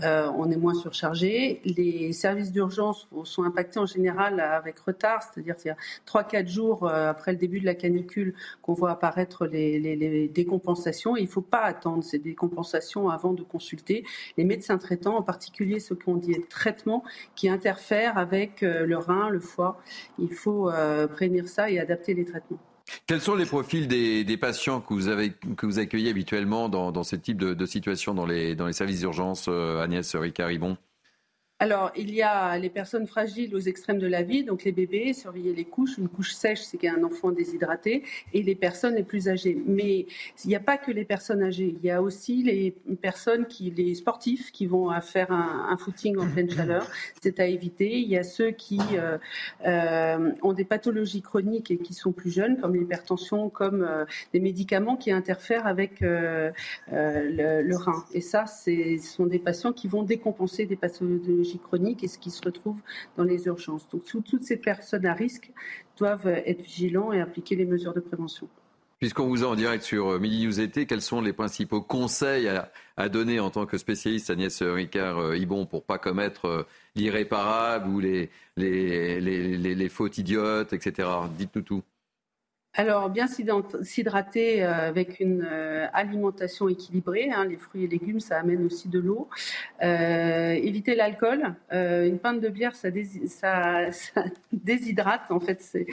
on est moins surchargé. Les services d'urgence sont impactés en général avec retard, c'est-à-dire c'est trois, quatre jours après le début de la canicule qu'on voit apparaître les, décompensations. il ne faut pas attendre ces décompensations avant de consulter les médecins traitants, en particulier ceux qui ont dit traitement, qui interfèrent avec euh, le rein, le foie. Il faut euh, prévenir ça et adapter les traitements. Quels sont les profils des, patients que vous, accueillez habituellement dans, ce type de, situation dans les, dans les services d'urgence, euh, Agnès Ricard-Ribon alors, il y a les personnes fragiles aux extrêmes de la vie, donc les bébés, surveiller les couches. Une couche sèche, c'est qu'il y a un enfant déshydraté, et les personnes les plus âgées. Mais il n'y a pas que les personnes âgées, il y a aussi les personnes qui, les sportifs, qui vont faire un, footing en pleine chaleur. C'est à éviter. Il y a ceux qui euh, euh, ont des pathologies chroniques et qui sont plus jeunes, comme l'hypertension, comme euh, des médicaments qui interfèrent avec le, le, rein. Et ça, ce sont des patients qui vont décompenser des pathologies chronique et ce qui se retrouve dans les urgences. Donc toutes ces personnes à risque doivent être vigilants et appliquer les mesures de prévention. Puisqu'on vous a en direct sur euh, Midi News été, quels sont les principaux conseils à, donner en tant que spécialiste Agnès Ricard-Ibon pour pas commettre euh, l'irréparable ou les, les, les, fautes idiotes, etc. Dites-nous tout. Alors, bien s'hydrater euh, avec une euh, alimentation équilibrée. Hein, les fruits et légumes, ça amène aussi de l'eau. Euh, éviter l'alcool. une pinte de bière, ça, déshydrate. En fait, c'est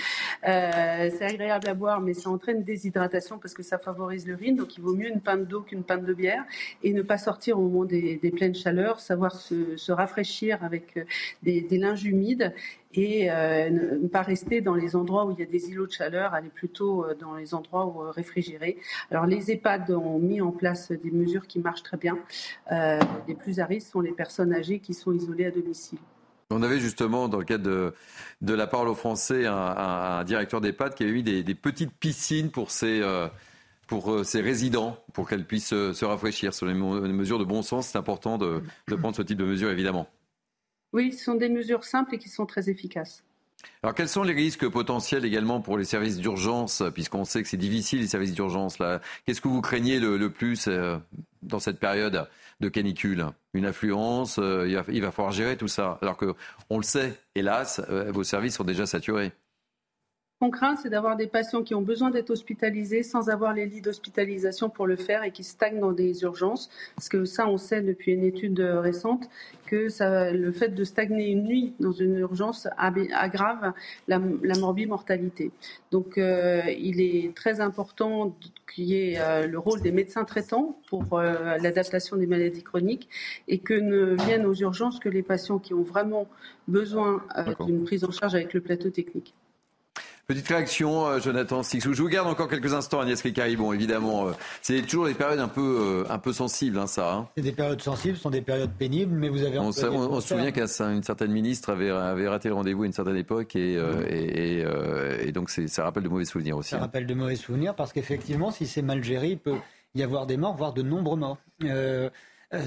agréable à boire, mais ça entraîne déshydratation parce que ça favorise l'urine. Donc, il vaut mieux une pinte d'eau qu'une pinte de bière et ne pas sortir au moment des, pleines chaleurs. Savoir se, rafraîchir avec des, des linges humides et euh, ne pas rester dans les endroits où il y a des îlots de chaleur, aller plutôt euh, dans les endroits où, euh, réfrigérés. Alors les EHPAD ont mis en place des mesures qui marchent très bien. les plus à risque sont les personnes âgées qui sont isolées à domicile. On avait justement, dans le cadre de, la parole aux Français, un, directeur d'EHPAD qui avait mis des, petites piscines pour ses, pour ses résidents, pour qu'elles puissent se rafraîchir. Sur les mesures de bon sens, c'est important de, de prendre ce type de mesures, évidemment. Oui, ce sont des mesures simples et qui sont très efficaces. Alors, quels sont les risques potentiels également pour les services d'urgence, puisqu'on sait que c'est difficile les services d'urgence Qu'est-ce que vous craignez le, plus euh, dans cette période de canicule? Une affluence euh, il, va, falloir gérer tout ça, alors que on le sait, hélas, euh, vos services sont déjà saturés qu'on craint, c'est d'avoir des patients qui ont besoin d'être hospitalisés sans avoir les lits d'hospitalisation pour le faire et qui stagnent dans des urgences. Parce que ça, on sait depuis une étude récente que ça, le fait de stagner une nuit dans une urgence aggrave la, la morbimortalité. Donc, euh, il est très important qu'il y ait euh, le rôle des médecins traitants pour euh, l'adaptation des maladies chroniques et que ne viennent aux urgences que les patients qui ont vraiment besoin d'une prise en charge avec le plateau technique. Petite réaction, euh, Jonathan Sixou. Je vous garde encore quelques instants, Agnès Ricari. Bon, évidemment, euh, c'est toujours des périodes un peu, euh, un peu sensibles, hein, ça. Hein. C'est des périodes sensibles, ce sont des périodes pénibles, mais vous avez. On, on, se souvient qu'une certaine ministre avait, avait raté le rendez-vous à une certaine époque, et, et, et, donc ça rappelle de mauvais souvenirs aussi. Ça hein. rappelle de mauvais souvenirs parce qu'effectivement, si c'est mal géré, il peut y avoir des morts, voire de nombreux morts.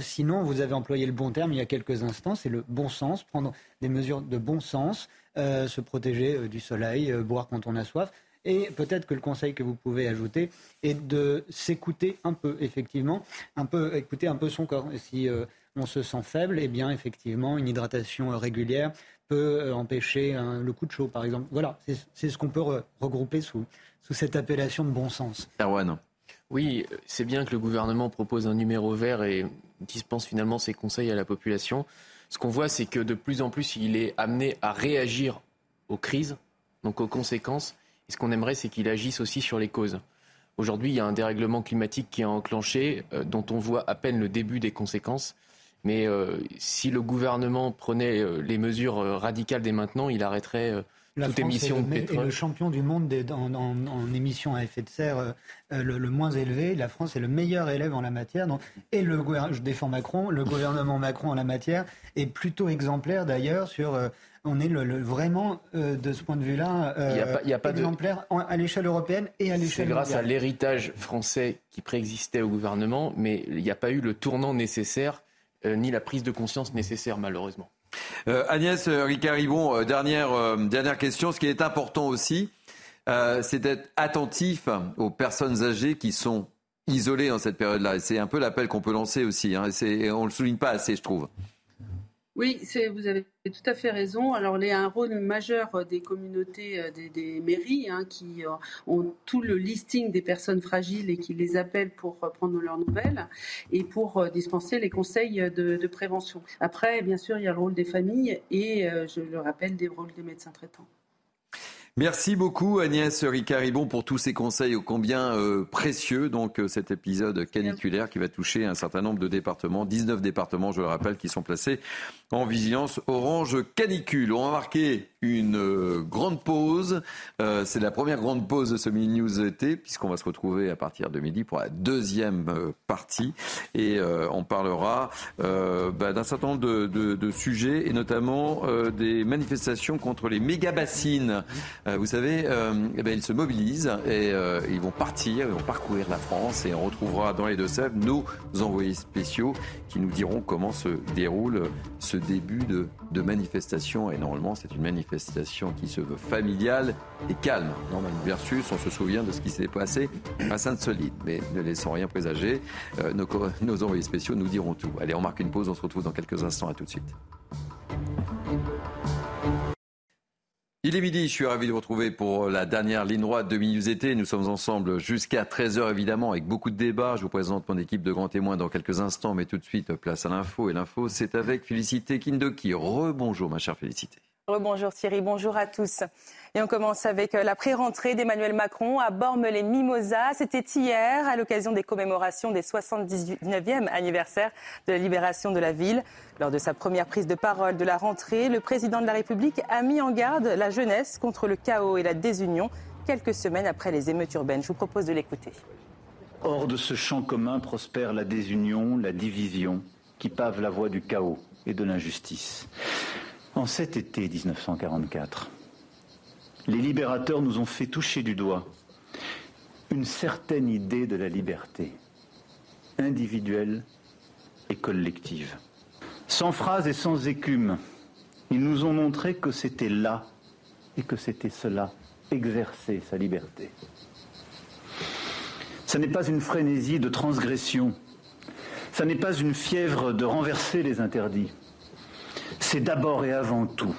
Sinon, vous avez employé le bon terme il y a quelques instants, c'est le bon sens, prendre des mesures de bon sens. Euh, se protéger euh, du soleil, euh, boire quand on a soif. Et peut-être que le conseil que vous pouvez ajouter est de s'écouter un peu, effectivement, un peu, écouter un peu son corps. si on se sent faible, eh bien, effectivement, une hydratation régulière peut empêcher le coup de chaud, par exemple. Voilà, c'est ce qu'on peut regrouper sous, sous cette appellation de bon sens. Erwan. Oui, c'est bien que le gouvernement propose un numéro vert et dispense finalement ses conseils à la population ce qu'on voit, c'est que de plus en plus, il est amené à réagir aux crises, donc aux conséquences. Et ce qu'on aimerait, c'est qu'il agisse aussi sur les causes. Aujourd'hui, il y a un dérèglement climatique qui est enclenché, euh, dont on voit à peine le début des conséquences. Mais euh, si le gouvernement prenait euh, les mesures radicales dès maintenant, il arrêterait la toute émission de pétrole. Est le champion du monde en, émissions à effet de serre euh, euh, le, moins élevé. La France est le meilleur élève en la matière. et le je défends Macron, le gouvernement Macron en la matière est plutôt exemplaire d'ailleurs sur. Euh, on est le, vraiment de ce point de vue-là exemplaire à l'échelle européenne et à l'échelle C'est grâce à l'héritage français qui préexistait au gouvernement, mais il n'y a pas eu le tournant nécessaire ni la prise de conscience nécessaire malheureusement. Euh, Agnès euh, dernière, euh, dernière question. Ce qui est important aussi, c'est d'être attentif aux personnes âgées qui sont isolées dans cette période-là. c'est un peu l'appel qu'on peut lancer aussi. Hein. on ne le souligne pas assez, je trouve. Oui, vous avez tout à fait raison. Alors, il y a un rôle majeur euh, des communautés, euh, des, mairies, hein, qui euh, ont tout le listing des personnes fragiles et qui les appellent pour prendre leurs nouvelles et pour dispenser les conseils de, prévention. Après, bien sûr, il y a le rôle des familles et, je le rappelle, des rôles des médecins traitants. Merci beaucoup Agnès Ricaribon pour tous ces conseils ô combien euh, précieux. Donc euh, cet épisode caniculaire qui va toucher un certain nombre de départements, 19 départements je le rappelle, qui sont placés en vigilance orange canicule. On va marquer une euh, grande pause. C'est la première grande pause de ce mini news été puisqu'on va se retrouver à partir de midi pour la deuxième partie et on parlera bah, d'un certain nombre de, de, sujets et notamment des manifestations contre les méga bassines vous savez, euh, eh ben, ils se mobilisent et euh, ils vont partir, ils vont parcourir la France et on retrouvera dans les Deux-Sèvres nos envoyés spéciaux qui nous diront comment se déroule ce début de, de manifestation. Et normalement, c'est une manifestation qui se veut familiale et calme. Normalement, versus, on se souvient de ce qui s'est passé à Sainte-Solide. Mais ne laissons rien présager, euh, nos, nos envoyés spéciaux nous diront tout. Allez, on marque une pause, on se retrouve dans quelques instants. À tout de suite. Il est midi, je suis ravi de vous retrouver pour la dernière ligne droite de Minus Été. Nous sommes ensemble jusqu'à 13h évidemment avec beaucoup de débats. Je vous présente mon équipe de grands témoins dans quelques instants, mais tout de suite place à l'info. Et l'info, c'est avec Félicité Kindoki. Rebonjour ma chère Félicité. Bonjour Thierry, bonjour à tous. Et on commence avec euh, la pré-rentrée d'Emmanuel Macron à Bormes-les-Mimosas. C'était hier à l'occasion des commémorations des 79e anniversaire de la libération de la ville. Lors de sa première prise de parole de la rentrée, le président de la République a mis en garde la jeunesse contre le chaos et la désunion quelques semaines après les émeutes urbaines. Je vous propose de l'écouter. Hors de ce champ commun prospère la désunion, la division, qui pave la voie du chaos et de l'injustice. En cet été 1944, les libérateurs nous ont fait toucher du doigt une certaine idée de la liberté, individuelle et collective. Sans phrase et sans écume, ils nous ont montré que c'était là et que c'était cela, exercer sa liberté. Ce n'est pas une frénésie de transgression, ce n'est pas une fièvre de renverser les interdits. C'est d'abord et avant tout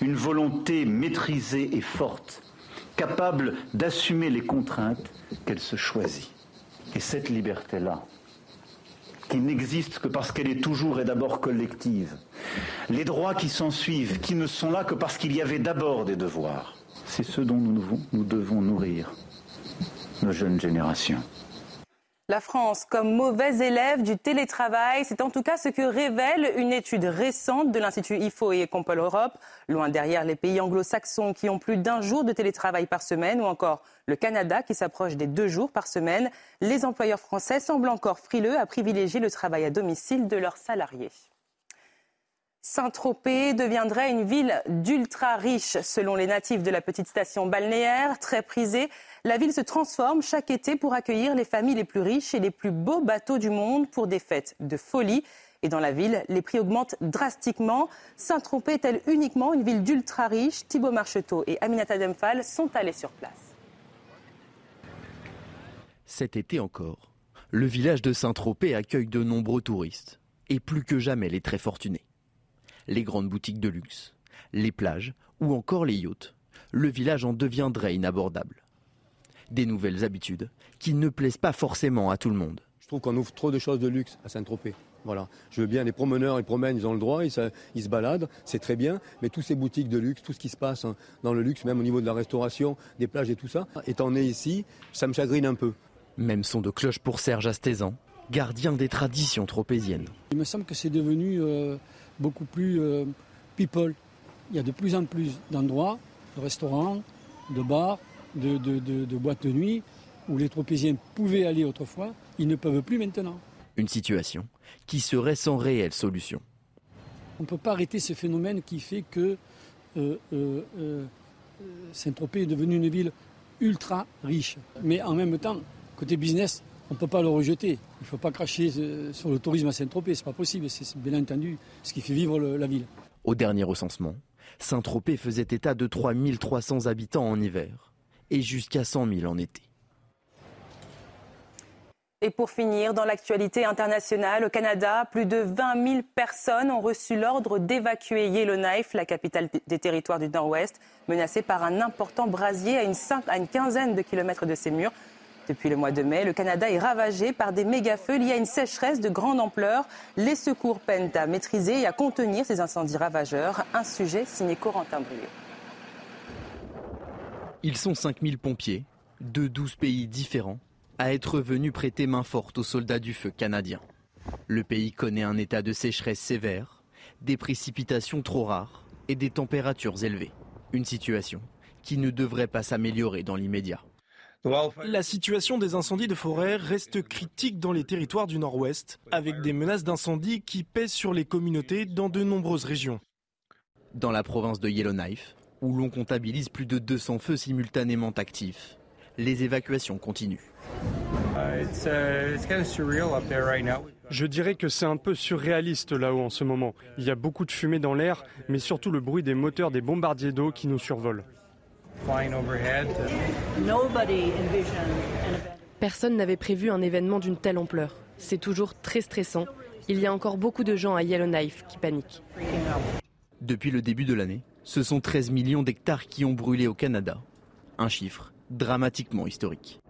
une volonté maîtrisée et forte, capable d'assumer les contraintes qu'elle se choisit. Et cette liberté-là, qui n'existe que parce qu'elle est toujours et d'abord collective, les droits qui s'en suivent, qui ne sont là que parce qu'il y avait d'abord des devoirs, c'est ce dont nous devons, nous devons nourrir nos jeunes générations. La France comme mauvais élève du télétravail, c'est en tout cas ce que révèle une étude récente de l'Institut IFO et Compol Europe, loin derrière les pays anglo-saxons qui ont plus d'un jour de télétravail par semaine ou encore le Canada qui s'approche des deux jours par semaine. Les employeurs français semblent encore frileux à privilégier le travail à domicile de leurs salariés. Saint-Tropez deviendrait une ville d'ultra riches selon les natifs de la petite station balnéaire, très prisée. La ville se transforme chaque été pour accueillir les familles les plus riches et les plus beaux bateaux du monde pour des fêtes de folie. Et dans la ville, les prix augmentent drastiquement. Saint-Tropez est-elle uniquement une ville d'ultra riches Thibaut Marcheteau et Aminata Demphal sont allés sur place. Cet été encore, le village de Saint-Tropez accueille de nombreux touristes, et plus que jamais les très fortunés. Les grandes boutiques de luxe, les plages ou encore les yachts, le village en deviendrait inabordable. Des nouvelles habitudes qui ne plaisent pas forcément à tout le monde. Je trouve qu'on ouvre trop de choses de luxe à Saint-Tropez. Voilà. Je veux bien, les promeneurs, ils promènent, ils ont le droit, ils se, ils se baladent, c'est très bien, mais toutes ces boutiques de luxe, tout ce qui se passe hein, dans le luxe, même au niveau de la restauration, des plages et tout ça, étant né ici, ça me chagrine un peu. Même son de cloche pour Serge Astezan, gardien des traditions tropéziennes. Il me semble que c'est devenu euh, beaucoup plus euh, people. Il y a de plus en plus d'endroits, de restaurants, de bars, de, de, de, de boîtes de nuit, où les tropéziens pouvaient aller autrefois, ils ne peuvent plus maintenant. Une situation qui serait sans réelle solution. On ne peut pas arrêter ce phénomène qui fait que euh, euh, euh, Saint-Tropez est devenue une ville ultra riche. Mais en même temps, côté business, on ne peut pas le rejeter. Il ne faut pas cracher euh, sur le tourisme à Saint-Tropez, c'est pas possible. C'est bien entendu ce qui fait vivre le- la ville. Au dernier recensement, Saint-Tropez faisait état de 3300 habitants en hiver et jusqu'à 100 000 en été. Et pour finir, dans l'actualité internationale, au Canada, plus de 20 000 personnes ont reçu l'ordre d'évacuer Yellowknife, la capitale des territoires du Nord-Ouest, menacée par un important brasier à une, cin- à une quinzaine de kilomètres de ses murs. Depuis le mois de mai, le Canada est ravagé par des méga-feux liés à une sécheresse de grande ampleur. Les secours peinent à maîtriser et à contenir ces incendies ravageurs. Un sujet signé Corentin Brio. Ils sont 5000 pompiers, de 12 pays différents, à être venus prêter main forte aux soldats du feu canadiens. Le pays connaît un état de sécheresse sévère, des précipitations trop rares et des températures élevées. Une situation qui ne devrait pas s'améliorer dans l'immédiat. La situation des incendies de forêt reste critique dans les territoires du Nord-Ouest, avec des menaces d'incendie qui pèsent sur les communautés dans de nombreuses régions. Dans la province de Yellowknife, où l'on comptabilise plus de 200 feux simultanément actifs. Les évacuations continuent. Je dirais que c'est un peu surréaliste là-haut en ce moment. Il y a beaucoup de fumée dans l'air, mais surtout le bruit des moteurs des bombardiers d'eau qui nous survolent. Personne n'avait prévu un événement d'une telle ampleur. C'est toujours très stressant. Il y a encore beaucoup de gens à Yellowknife qui paniquent. Depuis le début de l'année, ce sont 13 millions d'hectares qui ont brûlé au Canada. Un chiffre dramatiquement historique.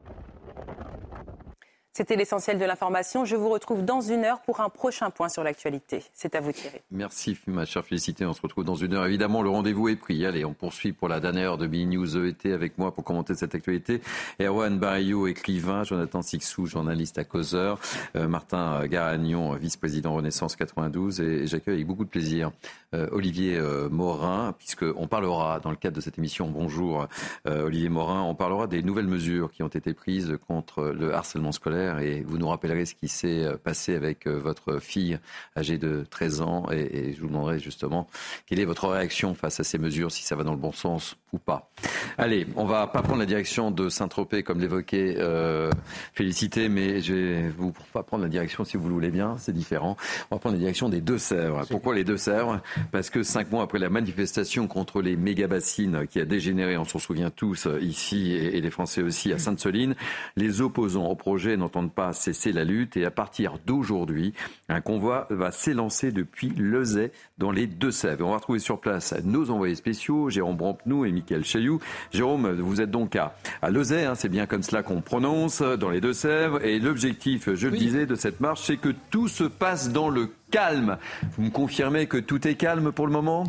C'était l'essentiel de l'information. Je vous retrouve dans une heure pour un prochain point sur l'actualité. C'est à vous Thierry. Merci ma chère Félicité. On se retrouve dans une heure. Évidemment, le rendez-vous est pris. Allez, on poursuit pour la dernière heure de BNews News ET avec moi pour commenter cette actualité. Erwan Barillot, écrivain, Jonathan Sixou, journaliste à causeur, euh, Martin Garagnon, vice-président Renaissance 92 et, j'accueille avec beaucoup de plaisir euh, Olivier euh, Morin puisqu'on parlera dans le cadre de cette émission Bonjour Olivier Morin, on parlera des nouvelles mesures qui ont été prises contre le harcèlement scolaire et vous nous rappellerez ce qui s'est euh, passé avec euh, votre fille âgée de 13 ans et, je vous demanderai justement quelle est votre réaction face à ces mesures, si ça va dans le bon sens ou pas. Allez, on va pas prendre la direction de Saint-Tropez comme l'évoquait euh, Félicité, mais je vais vous pas prendre la direction si vous le voulez bien, c'est différent. On va prendre la direction des Deux-Sèvres. Pourquoi les Deux-Sèvres? Parce que cinq mois après la manifestation contre les méga-bassines qui a dégénéré, on s'en souvient tous ici et les Français aussi à Sainte-Soline, les opposants au projet n'entendent pas cesser la lutte et à partir d'aujourd'hui, un convoi va s'élancer depuis Lezay dans les Deux-Sèvres. On va retrouver sur place nos envoyés spéciaux, Jérôme Brampenou et Michael Chailloux. Jérôme, vous êtes donc à, à Lezay, hein, c'est bien comme cela qu'on prononce, dans les Deux-Sèvres. Et l'objectif, je le disais, de cette marche, c'est que tout se passe dans le calme. Vous me confirmez que tout est calme pour le moment?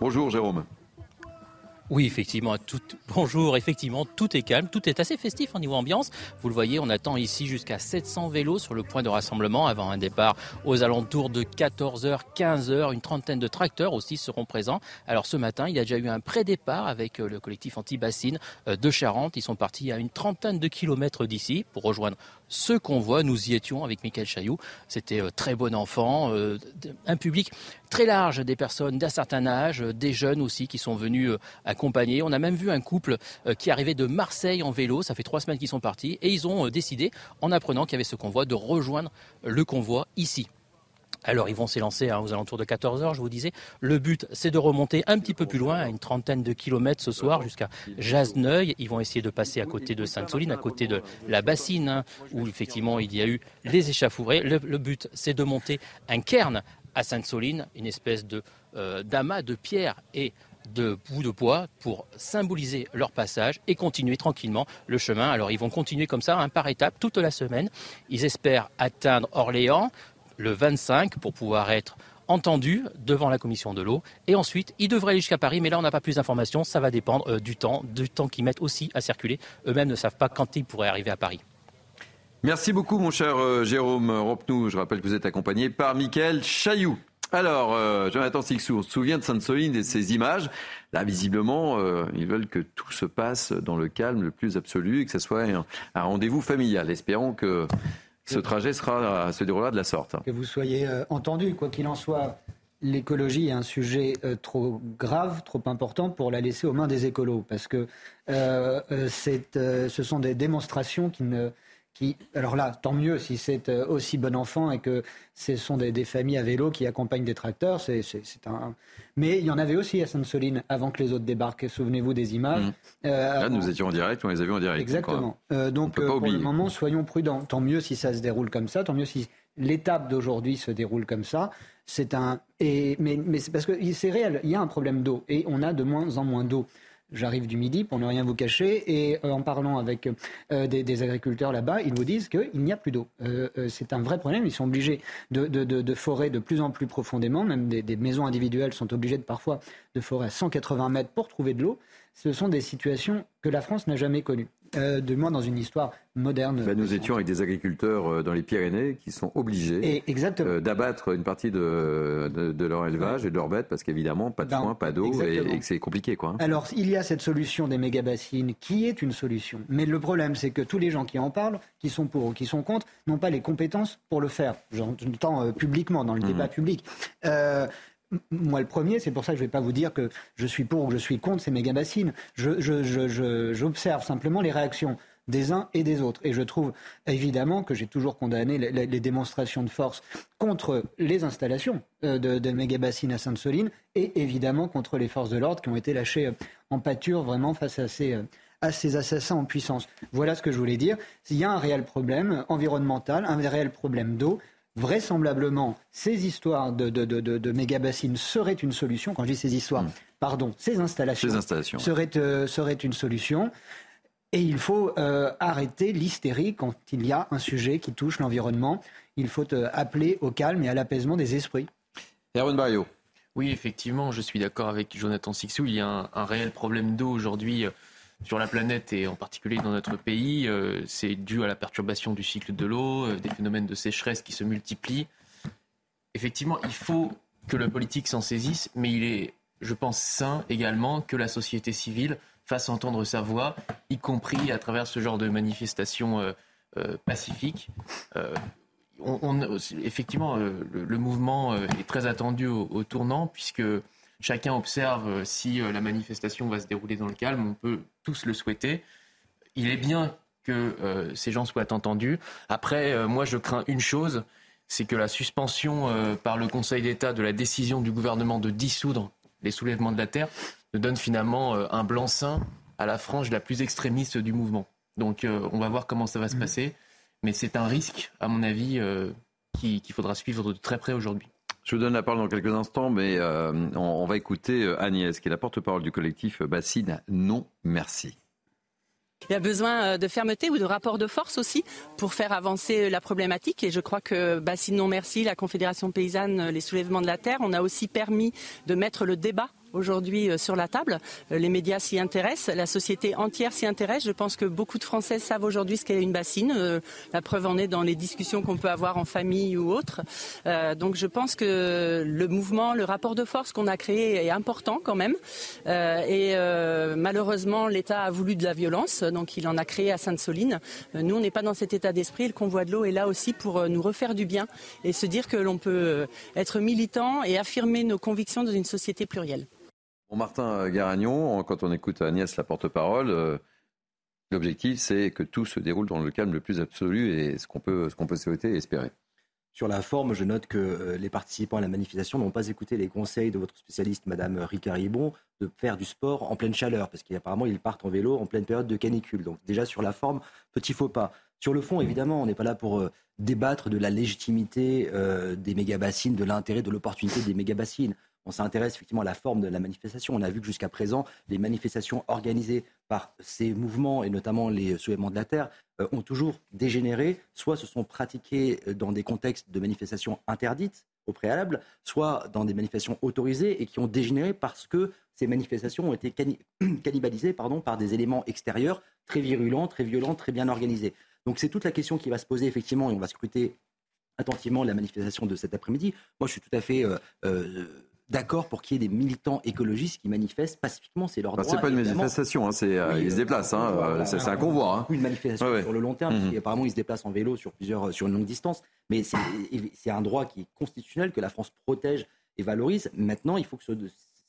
Bonjour Jérôme. Oui, effectivement, tout... bonjour, effectivement, tout est calme, tout est assez festif au niveau ambiance. Vous le voyez, on attend ici jusqu'à 700 vélos sur le point de rassemblement avant un départ aux alentours de 14h, 15h. Une trentaine de tracteurs aussi seront présents. Alors ce matin, il y a déjà eu un pré-départ avec euh, le collectif anti-bassine euh, de Charente. Ils sont partis à une trentaine de kilomètres d'ici pour rejoindre ce convoi. Nous y étions avec Michael Chailloux. C'était euh, très bon enfant, un public très large, des personnes d'un certain âge, des jeunes aussi qui sont venus à on a même vu un couple euh, qui arrivait de Marseille en vélo. Ça fait trois semaines qu'ils sont partis et ils ont euh, décidé, en apprenant qu'il y avait ce convoi, de rejoindre le convoi ici. Alors ils vont s'élancer hein, aux alentours de 14h, je vous disais. Le but, c'est de remonter un petit peu plus loin, à une trentaine de kilomètres ce soir, jusqu'à Jasneuil. Ils vont essayer de passer à côté de Sainte-Soline, à côté de la bassine, hein, où effectivement il y a eu les échauffourées. Le, but, c'est de monter un cairn à Sainte-Soline, une espèce de euh, d'amas de pierre et de bout de bois pour symboliser leur passage et continuer tranquillement le chemin. Alors ils vont continuer comme ça, un par étape, toute la semaine. Ils espèrent atteindre Orléans le 25 pour pouvoir être entendus devant la commission de l'eau. Et ensuite, ils devraient aller jusqu'à Paris, mais là, on n'a pas plus d'informations. Ça va dépendre euh, du temps, du temps qu'ils mettent aussi à circuler. Eux-mêmes ne savent pas quand ils pourraient arriver à Paris. Merci beaucoup, mon cher euh, Jérôme Ropnou. Je rappelle que vous êtes accompagné par Mickaël Chailloux. Alors, euh, Jonathan Sixou, on se souvient de Sainte-Soline et de ces images. Là, visiblement, euh, ils veulent que tout se passe dans le calme le plus absolu et que ce soit un, rendez-vous familial. Espérons que ce trajet sera, se déroulera de la sorte. Que vous soyez euh, entendu, quoi qu'il en soit. L'écologie est un sujet trop grave, trop important pour la laisser aux mains des écolos, parce que ce sont des démonstrations qui ne, alors là, tant mieux si c'est euh, aussi bon enfant et que ce sont des, familles à vélo qui accompagnent des tracteurs. C'est, un... Mais il y en avait aussi à Sainte-Soline avant que les autres débarquent. Souvenez-vous des images. Mmh. Euh, là, nous étions en direct, on les a vus en direct. Exactement. Euh, donc, pour le moment, soyons prudents. Tant mieux si ça se déroule comme ça, tant mieux si l'étape d'aujourd'hui se déroule comme ça. C'est un. Et... Mais, mais c'est parce que c'est réel, il y a un problème d'eau et on a de moins en moins d'eau. J'arrive du Midi, pour ne rien vous cacher, et euh, en parlant avec euh, des, agriculteurs là-bas, ils nous disent qu'il n'y a plus d'eau. Euh, c'est un vrai problème. Ils sont obligés de, de, forer de plus en plus profondément. Même des, des, maisons individuelles sont obligées de, parfois de forer à 180 mètres pour trouver de l'eau. Ce sont des situations que la France n'a jamais connues. Euh, de moins dans une histoire moderne. Ben, nous étions avec des agriculteurs euh, dans les Pyrénées qui sont obligés euh, d'abattre une partie de, de, leur élevage et de leurs bêtes parce qu'évidemment, pas de ben, soins, pas d'eau et, que c'est compliqué. Quoi, hein. Alors, il y a cette solution des méga-bassines qui est une solution. Mais le problème, c'est que tous les gens qui en parlent, qui sont pour ou qui sont contre, n'ont pas les compétences pour le faire. J'entends publiquement, dans le mmh. débat public moi le premier, c'est pour ça que je ne vais pas vous dire que je suis pour ou que je suis contre ces méga bassines. J'observe simplement les réactions des uns et des autres. Et je trouve évidemment que j'ai toujours condamné les, démonstrations de force contre les installations euh, de, de à Sainte-Soline et évidemment contre les forces de l'ordre qui ont été lâchées euh, en pâture vraiment face à ces, euh, à ces assassins en puissance. Voilà ce que je voulais dire. Il y a un réel problème environnemental, un réel problème d'eau vraisemblablement, ces histoires de, de, de, méga-bassines seraient une solution. Quand je dis ces histoires, hmm. pardon, ces installations, Seraient, seraient, une solution. Et il faut euh, arrêter l'hystérie quand il y a un sujet qui touche l'environnement. Il faut euh, appeler au calme et à l'apaisement des esprits. Erwin Barrio. Oui, effectivement, je suis d'accord avec Jonathan Sixou. Il y a un, réel problème d'eau aujourd'hui euh, sur la planète et en particulier dans notre pays. C'est dû à la perturbation du cycle de l'eau, des phénomènes de sécheresse qui se multiplient. Effectivement, il faut que le politique s'en saisisse, mais il est, je pense, sain également que la société civile fasse entendre sa voix, y compris à travers ce genre de manifestations euh, euh, pacifiques. Euh, effectivement, le, mouvement est très attendu au, tournant, puisque chacun observe si la manifestation va se dérouler dans le calme. On peut tous le souhaiter. Il est bien que ces gens soient entendus. Après, moi, je crains une chose, c'est que la suspension par le Conseil d'État de la décision du gouvernement de dissoudre les soulèvements de la terre ne donne finalement euh, un blanc-seing à la frange la plus extrémiste du mouvement. Donc euh, on va voir comment ça va se mm. passer. Mais c'est un risque, à mon avis, euh, qu'il faudra suivre de très près aujourd'hui. Je vous donne la parole dans quelques instants, mais on, va écouter Agnès, qui est la porte-parole du collectif Bassine Non Merci. Il y a besoin de fermeté ou de rapport de force aussi pour faire avancer la problématique. Et je crois que Bassine Non Merci, la Confédération paysanne, les soulèvements de la terre, on a aussi permis de mettre le débat aujourd'hui euh, sur la table. Euh, les médias s'y intéressent, la société entière s'y intéresse. Je pense que beaucoup de Français savent aujourd'hui ce qu'est une bassine. Euh, la preuve en est dans les discussions qu'on peut avoir en famille ou autre. Donc je pense que le mouvement, le rapport de force qu'on a créé est important quand même. Et malheureusement, l'État a voulu de la violence, donc il en a créé à Sainte-Soline. Nous, on n'est pas dans cet état d'esprit. Le convoi de l'eau est là aussi pour nous refaire du bien et se dire que l'on peut être militant et affirmer nos convictions dans une société plurielle. Martin Garagnon, quand on écoute Agnès la porte-parole, euh, l'objectif c'est que tout se déroule dans le calme le plus absolu et ce qu'on peut, ce qu'on peut souhaiter et espérer. Sur la forme, je note que euh, les participants à la manifestation n'ont pas écouté les conseils de votre spécialiste, Madame Ricard Ribon, de faire du sport en pleine chaleur, parce qu'apparemment ils partent en vélo en pleine période de canicule. Donc déjà sur la forme, petit faux pas. Sur le fond, évidemment, on n'est pas là pour euh, débattre de la légitimité des méga-bassines, de l'intérêt, de l'opportunité des méga-bassines on s'intéresse effectivement à la forme de la manifestation. On a vu que jusqu'à présent, les manifestations organisées par ces mouvements, et notamment les soulèvements de la Terre, euh, ont toujours dégénéré, soit se sont pratiqués euh, dans des contextes de manifestations interdites au préalable, soit dans des manifestations autorisées et qui ont dégénéré parce que ces manifestations ont été cannibalisées pardon, par des éléments extérieurs très virulents, très violents, très bien organisés. Donc c'est toute la question qui va se poser effectivement et on va scruter attentivement la manifestation de cet après-midi. Moi, je suis tout à fait euh, d'accord pour qu'il y ait des militants écologistes qui manifestent pacifiquement, c'est leur droit. c'est pas une manifestation, hein, c'est, euh, ils se déplacent, hein, euh, c'est, un convoi. Hein. Une manifestation sur le long terme, mmh. apparemment ils se déplacent en vélo sur, plusieurs, sur une longue distance, mais c'est, un droit qui est constitutionnel, que la France protège et valorise. Maintenant, il faut que ce,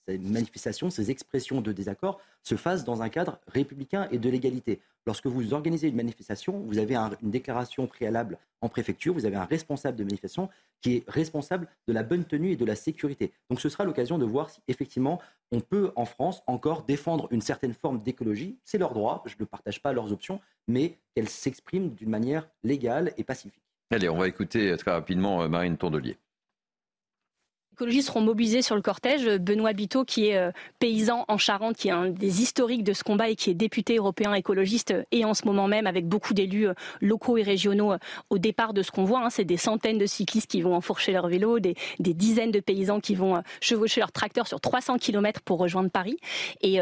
ces manifestations, ces expressions de désaccord se fassent dans un cadre républicain et de l'égalité. Lorsque vous organisez une manifestation, vous avez une déclaration préalable en préfecture, vous avez un responsable de manifestation qui est responsable de la bonne tenue et de la sécurité. Donc ce sera l'occasion de voir si effectivement on peut en France encore défendre une certaine forme d'écologie. C'est leur droit, je ne partage pas leurs options, mais qu'elles s'expriment d'une manière légale et pacifique. Allez, on va écouter très rapidement euh, Marine Tondelier écologistes seront mobilisés sur le cortège. Benoît Biteau, qui est euh, paysan en Charente, qui est un des historiques de ce combat et qui est député européen écologiste, et en ce moment même avec beaucoup d'élus euh, locaux et régionaux euh, au départ de ce qu'on voit. Hein. c'est des centaines de cyclistes qui vont enfourcher leur vélo, des, dizaines de paysans qui vont chevaucher leur tracteur sur 300 km pour rejoindre Paris. Et,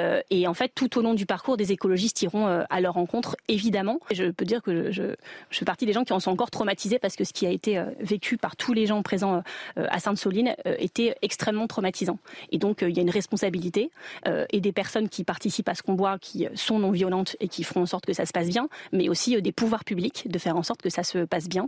en fait, tout au long du parcours, des écologistes iront à leur rencontre, évidemment. Je peux dire que je, je, fais partie des gens qui en sont encore traumatisés parce que ce qui a été vécu par tous les gens présents à Sainte-Soline était extrêmement traumatisant. Et donc, euh, il y a une responsabilité euh, et des personnes qui participent à ce combat, qui sont non violentes et qui feront en sorte que ça se passe bien, mais aussi euh, des pouvoirs publics de faire en sorte que ça se passe bien.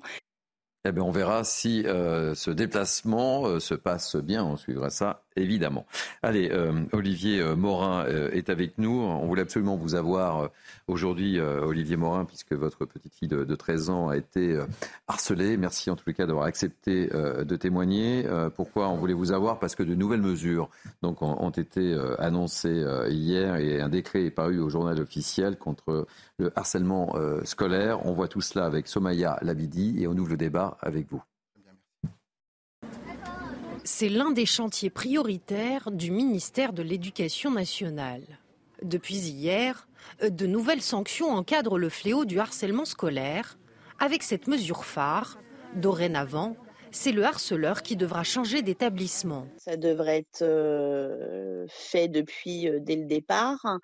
Eh bien, on verra si euh, ce déplacement euh, se passe bien. On suivra ça, évidemment. Allez, euh, Olivier Morin est avec nous. On voulait absolument vous avoir aujourd'hui, Olivier Morin, puisque votre petite fille de, 13 ans a été harcelée. Merci en tous les cas d'avoir accepté de témoigner. pourquoi on voulait vous avoir? Parce que de nouvelles mesures ont, ont été annoncées hier et un décret est paru au journal officiel contre le harcèlement scolaire. On voit tout cela avec Somaya Labidi et on ouvre le débat avec vous. C'est l'un des chantiers prioritaires du ministère de l'Éducation nationale. Depuis hier, de nouvelles sanctions encadrent le fléau du harcèlement scolaire. Avec cette mesure phare, dorénavant, c'est le harceleur qui devra changer d'établissement. Ça devrait être euh, fait depuis euh, dès le départ.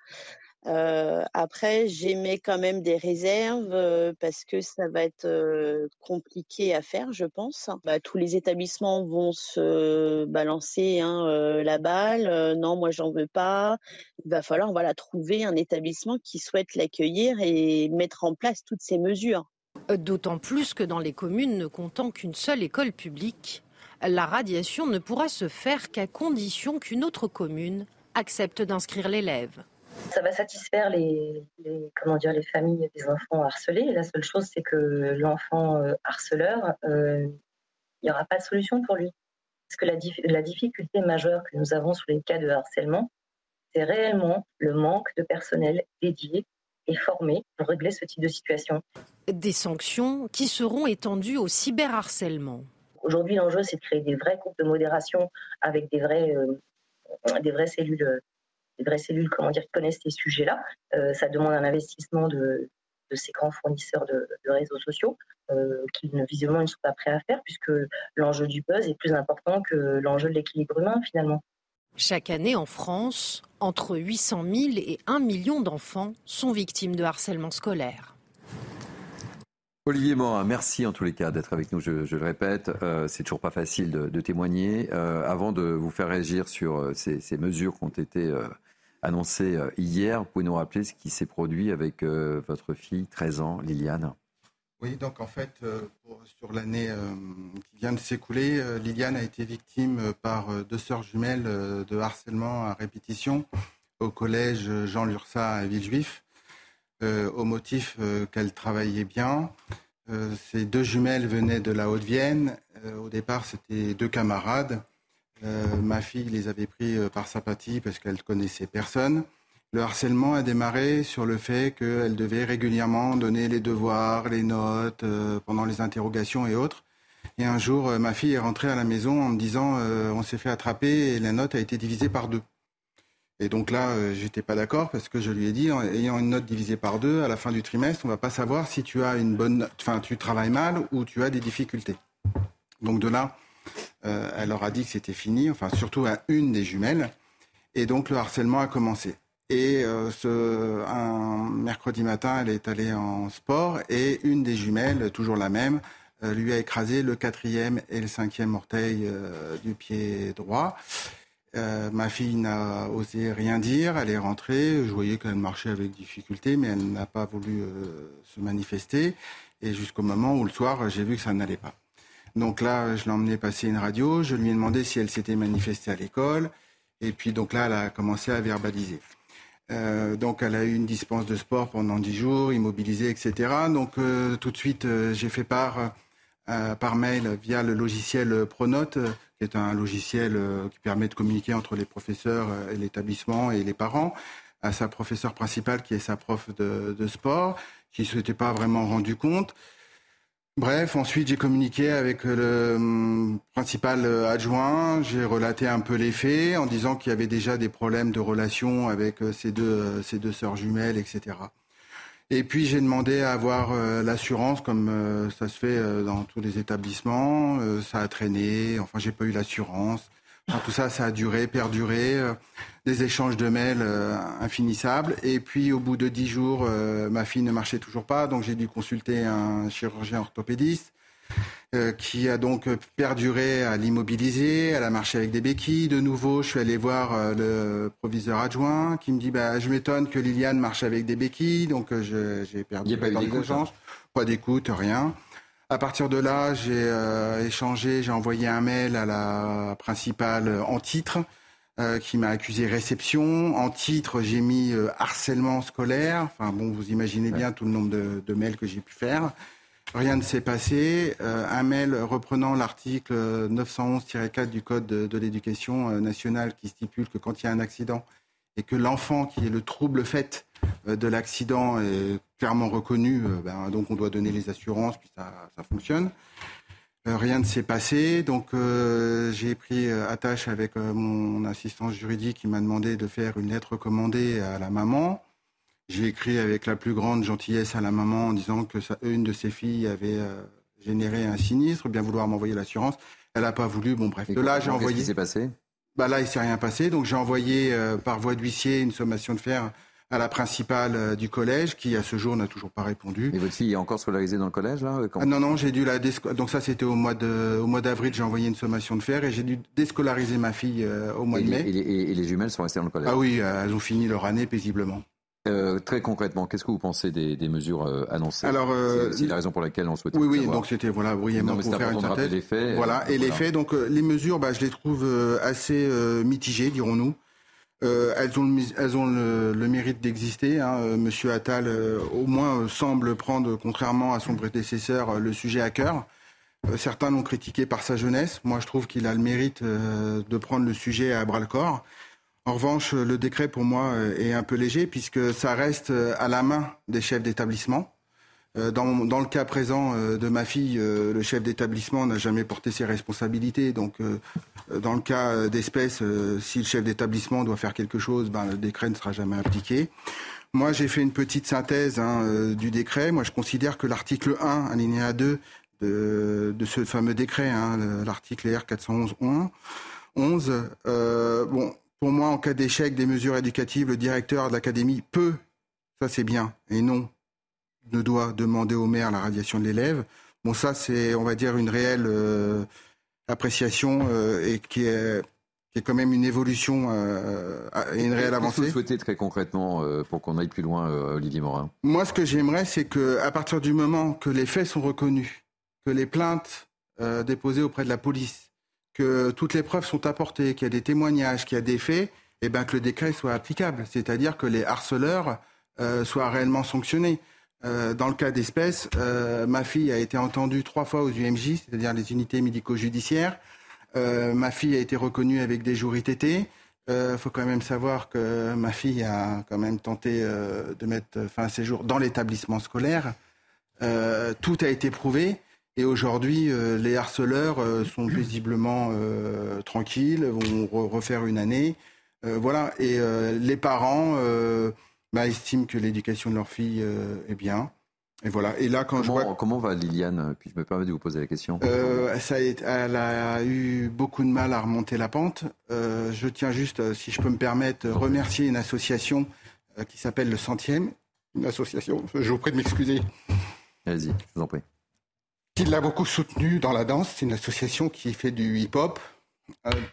Après, j'émets quand même des réserves parce que ça va être compliqué à faire, je pense. Bah, tous les établissements vont se balancer hein, la balle. non, moi, j'en veux pas. Il va falloir voilà, trouver un établissement qui souhaite l'accueillir et mettre en place toutes ces mesures. D'autant plus que dans les communes ne comptant qu'une seule école publique, la radiation ne pourra se faire qu'à condition qu'une autre commune accepte d'inscrire l'élève. Ça va satisfaire les, comment dire, les familles des enfants harcelés. La seule chose, c'est que l'enfant euh, harceleur, euh, il n'y aura pas de solution pour lui. Parce que la, la difficulté majeure que nous avons sur les cas de harcèlement, c'est réellement le manque de personnel dédié et formé pour régler ce type de situation. Des sanctions qui seront étendues au cyberharcèlement. Aujourd'hui, l'enjeu, c'est de créer des vrais groupes de modération avec des, vrais, euh, des vraies cellules des vraies cellules comment dire, qui connaissent ces sujets-là. Euh, ça demande un investissement de, ces grands fournisseurs de, réseaux sociaux euh, qui ne, visiblement ne sont pas prêts à faire puisque l'enjeu du buzz est plus important que l'enjeu de l'équilibre humain finalement. Chaque année en France, entre 800 000 et 1 million d'enfants sont victimes de harcèlement scolaire. Olivier Morin, merci en tous les cas d'être avec nous. Je, le répète, euh, c'est toujours pas facile de, témoigner. Euh, avant de vous faire réagir sur ces, ces mesures qui ont été annoncé euh, hier. Vous pouvez nous rappeler ce qui s'est produit avec euh, votre fille, 13 ans, Liliane? Oui, donc en fait, euh, sur l'année qui vient de s'écouler, Liliane a été victime par deux sœurs jumelles de harcèlement à répétition au collège Jean Lursa à Villejuif, au motif qu'elle travaillait bien. ces deux jumelles venaient de la Haute-Vienne. au départ, c'était deux camarades. Euh, ma fille les avait pris euh, par sympathie parce qu'elle connaissait personne. Le harcèlement a démarré sur le fait qu'elle devait régulièrement donner les devoirs, les notes euh, pendant les interrogations et autres. Et un jour, ma fille est rentrée à la maison en me disant on s'est fait attraper et la note a été divisée par deux. Et donc là, j'étais pas d'accord parce que je lui ai dit, en ayant une note divisée par deux, à la fin du trimestre, on va pas savoir si tu as une bonne, enfin, tu travailles mal ou tu as des difficultés. Donc de là, euh, elle leur a dit que c'était fini, enfin surtout à une des jumelles. Et donc le harcèlement a commencé. Et euh, ce, un mercredi matin, elle est allée en sport et une des jumelles, toujours la même, euh, lui a écrasé le quatrième et le cinquième orteil du pied droit. ma fille n'a osé rien dire, elle est rentrée, je voyais qu'elle marchait avec difficulté, mais elle n'a pas voulu se manifester. Et jusqu'au moment où le soir, j'ai vu que ça n'allait pas. Donc là, je l'ai passer une radio. Je lui ai demandé si elle s'était manifestée à l'école. Et puis donc là, elle a commencé à verbaliser. Euh, donc elle a eu une dispense de sport pendant dix jours, immobilisée, etc. Donc euh, tout de suite, euh, j'ai fait part par mail via le logiciel Pronote, qui est un logiciel qui permet de communiquer entre les professeurs et l'établissement et les parents, à sa professeure principale qui est sa prof de, de sport, qui ne s'était pas vraiment rendu compte. Bref, ensuite j'ai communiqué avec le hum, principal euh, adjoint, j'ai relaté un peu les faits en disant qu'il y avait déjà des problèmes de relation avec euh, euh, ces deux sœurs jumelles, etc. Et puis j'ai demandé à avoir l'assurance, comme ça se fait dans tous les établissements. ça a traîné, enfin j'ai pas eu l'assurance tout ça, ça a duré, perduré, euh, des échanges de mails euh, infinissables. Et puis, au bout de dix jours, euh, ma fille ne marchait toujours pas, donc j'ai dû consulter un chirurgien orthopédiste qui a donc perduré à l'immobiliser. Elle a marché avec des béquilles. De nouveau, je suis allé voir le proviseur adjoint qui me dit bah, Je m'étonne que Liliane marche avec des béquilles. Donc, j'ai perdu pas, d'échange. Pas d'écoute, rien. À partir de là, j'ai euh, échangé, j'ai envoyé un mail à la principale en titre euh, qui m'a accusé réception. En titre, j'ai mis euh, harcèlement scolaire. Enfin bon, vous imaginez bien tout le nombre de, de mails que j'ai pu faire. Rien ne s'est passé. un mail reprenant l'article 911-4 du Code de, de l'éducation nationale qui stipule que quand il y a un accident et que l'enfant qui est le trouble fait euh, de l'accident est clairement reconnu, euh, ben, donc on doit donner les assurances, puis ça, fonctionne. Euh, rien ne s'est passé, donc j'ai pris attache avec mon assistance juridique qui m'a demandé de faire une lettre recommandée à la maman. J'ai écrit avec la plus grande gentillesse à la maman en disant que une de ses filles avait généré un sinistre, bien vouloir m'envoyer l'assurance. Elle n'a pas voulu. Bon, bref. de là, j'ai envoyé. Qu'est-ce qui s'est passé? Bah Là, il s'est rien passé. Donc, j'ai envoyé par voie d'huissier une sommation de fer à la principale euh, du collège, qui à ce jour n'a toujours pas répondu. Et votre fille est encore scolarisée dans le collège là ah, Non, non, j'ai dû la donc ça c'était au mois de au mois d'avril, j'ai envoyé une sommation de fer et j'ai dû déscolariser ma fille euh, au mois de mai. Et les, et les, jumelles sont restées dans le collège Ah oui, euh, elles ont fini leur année paisiblement. Très concrètement, qu'est-ce que vous pensez des, des mesures annoncées? Alors, c'est la raison pour laquelle on souhaitait. Oui, oui. Donc c'était voilà brièvement pour faire une synthèse. Les faits, voilà. Et les faits, donc les mesures, bah, je les trouve assez mitigées, dirons-nous. Euh, elles ont, le, elles ont le, mérite d'exister. Hein. Euh, Monsieur Attal, euh, au moins, semble prendre, contrairement à son prédécesseur, le sujet à cœur. certains l'ont critiqué par sa jeunesse. Moi, je trouve qu'il a le mérite de prendre le sujet à bras le corps. En revanche, le décret, pour moi, est un peu léger, puisque ça reste à la main des chefs d'établissement. Euh, dans, dans, le cas présent euh, de ma fille, euh, le chef d'établissement n'a jamais porté ses responsabilités. Donc, dans le cas d'espèce, si le chef d'établissement doit faire quelque chose, ben, le décret ne sera jamais appliqué. Moi, j'ai fait une petite synthèse hein, du décret. Moi, je considère que l'article 1, alinéa 2 de, de ce fameux décret, hein, l'article R 411 11, bon, pour moi, en cas d'échec des mesures éducatives, le directeur de l'académie peut, ça c'est bien, et non ne doit demander au maire la radiation de l'élève. Bon, ça, c'est, on va dire, une réelle euh, appréciation euh, et qui est, qui est quand même une évolution euh, et une réelle avancée. Qu'est-ce que vous souhaitez très concrètement pour qu'on aille plus loin, Olivier Morin? Moi, ce que j'aimerais, c'est que à partir du moment que les faits sont reconnus, que les plaintes déposées auprès de la police, que toutes les preuves sont apportées, qu'il y a des témoignages, qu'il y a des faits, et eh ben, que le décret soit applicable. C'est-à-dire que les harceleurs soient réellement sanctionnés. Euh, dans le cas d'espèce, euh, ma fille a été entendue trois fois aux UMJ, c'est-à-dire les unités médico-judiciaires. Euh, ma fille a été reconnue avec des jours ITT. Il faut quand même savoir que ma fille a quand même tenté de mettre fin à ses jours dans l'établissement scolaire. tout a été prouvé. Et aujourd'hui, les harceleurs sont paisiblement tranquilles, vont refaire une année. voilà. Et les parents bah, estiment que l'éducation de leur fille euh, est bien. Et voilà. Et là, quand comment, je vois... comment va Liliane Puis je me permets de vous poser la question. Euh, ça elle a eu beaucoup de mal à remonter la pente. Euh, je tiens juste, si je peux me permettre, remercier une association qui s'appelle le Centième. Une association, je vous prie de m'excuser. Allez-y, je vous en prie. Qui l'a beaucoup soutenue dans la danse. C'est une association qui fait du hip-hop.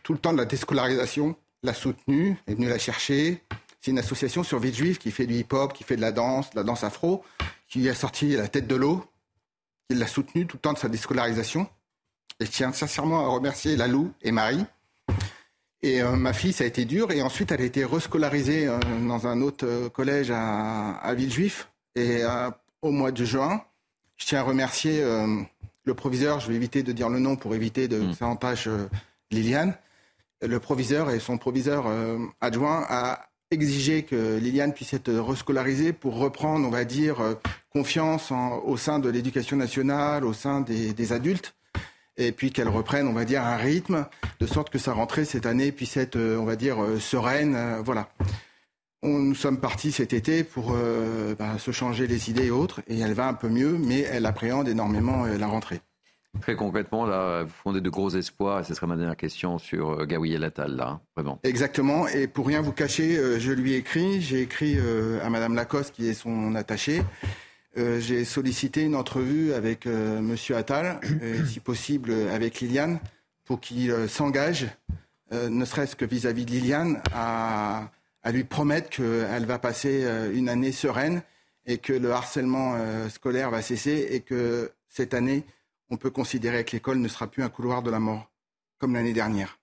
tout le temps de la déscolarisation, l'a soutenue, est venue la chercher. C'est une association sur Villejuif qui fait du hip-hop, qui fait de la danse, de la danse afro, qui a sorti la tête de l'eau, qui l'a soutenu tout le temps de sa déscolarisation. Et je tiens sincèrement à remercier Lalou et Marie. Et euh, ma fille, ça a été dur. Et ensuite, elle a été rescolarisée euh, dans un autre euh, collège à, Villejuif. Et au mois de juin, je tiens à remercier le proviseur. Je vais éviter de dire le nom pour éviter de faire en Liliane. Le proviseur et son proviseur adjoint a exiger que Liliane puisse être rescolarisée pour reprendre, on va dire, euh, confiance au sein de l'éducation nationale, au sein des, adultes, et puis qu'elle reprenne, on va dire, un rythme, de sorte que sa rentrée cette année puisse être, euh, on va dire, euh, sereine. voilà. Nous sommes partis cet été pour bah, se changer les idées et autres, et elle va un peu mieux, mais elle appréhende énormément la rentrée. Très concrètement, là, vous fondez de gros espoirs, et ce serait ma dernière question sur euh, Gabriel Attal, là, vraiment. Exactement, et pour rien vous cacher, euh, je lui ai écrit, j'ai écrit euh, à Madame Lacoste, qui est son attachée, j'ai sollicité une entrevue avec Monsieur Attal, si possible avec Liliane, pour qu'il s'engage, ne serait-ce que vis-à-vis de Liliane, à, à lui promettre qu'elle va passer une année sereine et que le harcèlement scolaire va cesser et que cette année, on peut considérer que l'école ne sera plus un couloir de la mort, comme l'année dernière.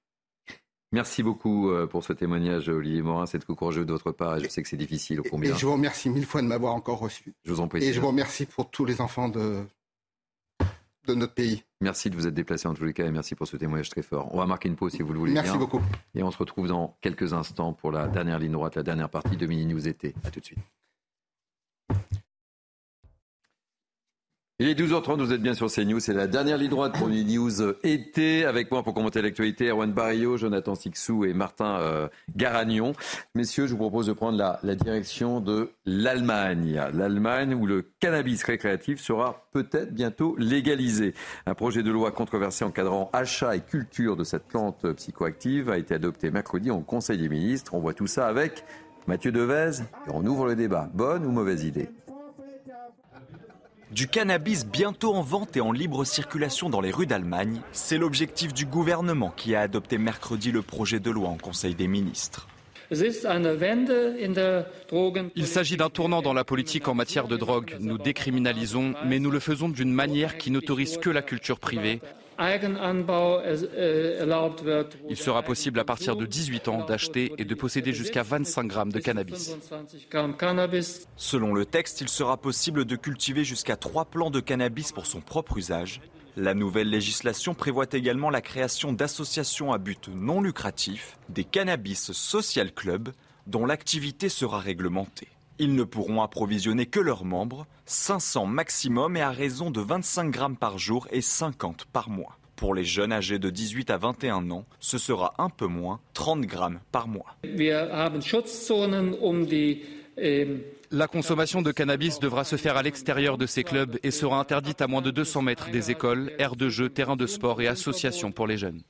Merci beaucoup euh, pour ce témoignage, Olivier Morin. C'est trop courageux de votre part et je sais que c'est difficile au combien. Et je vous remercie mille fois de m'avoir encore reçu. Je vous en prie. Et je vous remercie pour tous les enfants de, de notre pays. Merci de vous être déplacé en tous les cas et merci pour ce témoignage très fort. On va marquer une pause si vous le voulez Merci beaucoup. Et on se retrouve dans quelques instants pour la dernière ligne droite, la dernière partie de Mini News été. A tout de suite. Il est 12h30, vous êtes bien sur CNews. C'est la dernière ligne droite pour les news été. Avec moi pour commenter l'actualité, Erwan Barrio, Jonathan Sixou et Martin euh, Garagnon. Messieurs, je vous propose de prendre la, la direction de l'Allemagne. L'Allemagne où le cannabis récréatif sera peut-être bientôt légalisé. Un projet de loi controversé encadrant achat et culture de cette plante psychoactive a été adopté mercredi en Conseil des ministres. On voit tout ça avec Mathieu Devez et on ouvre le débat. Bonne ou mauvaise idée? Du cannabis bientôt en vente et en libre circulation dans les rues d'Allemagne, c'est l'objectif du gouvernement qui a adopté mercredi le projet de loi en Conseil des ministres. Il s'agit d'un tournant dans la politique en matière de drogue. Nous décriminalisons, mais nous le faisons d'une manière qui n'autorise que la culture privée, il sera possible à partir de 18 ans d'acheter et de posséder jusqu'à 25 grammes de cannabis. Selon le texte, il sera possible de cultiver jusqu'à 3 plants de cannabis pour son propre usage. La nouvelle législation prévoit également la création d'associations à but non lucratif, des cannabis social clubs, dont l'activité sera réglementée. Ils ne pourront approvisionner que leurs membres, 500 maximum et à raison de 25 grammes par jour et 50 par mois. Pour les jeunes âgés de 18 à 21 ans, ce sera un peu moins, 30 grammes par mois. La consommation de cannabis devra se faire à l'extérieur de ces clubs et sera interdite à moins de 200 mètres des écoles, aires de jeux, terrains de sport et associations pour les jeunes.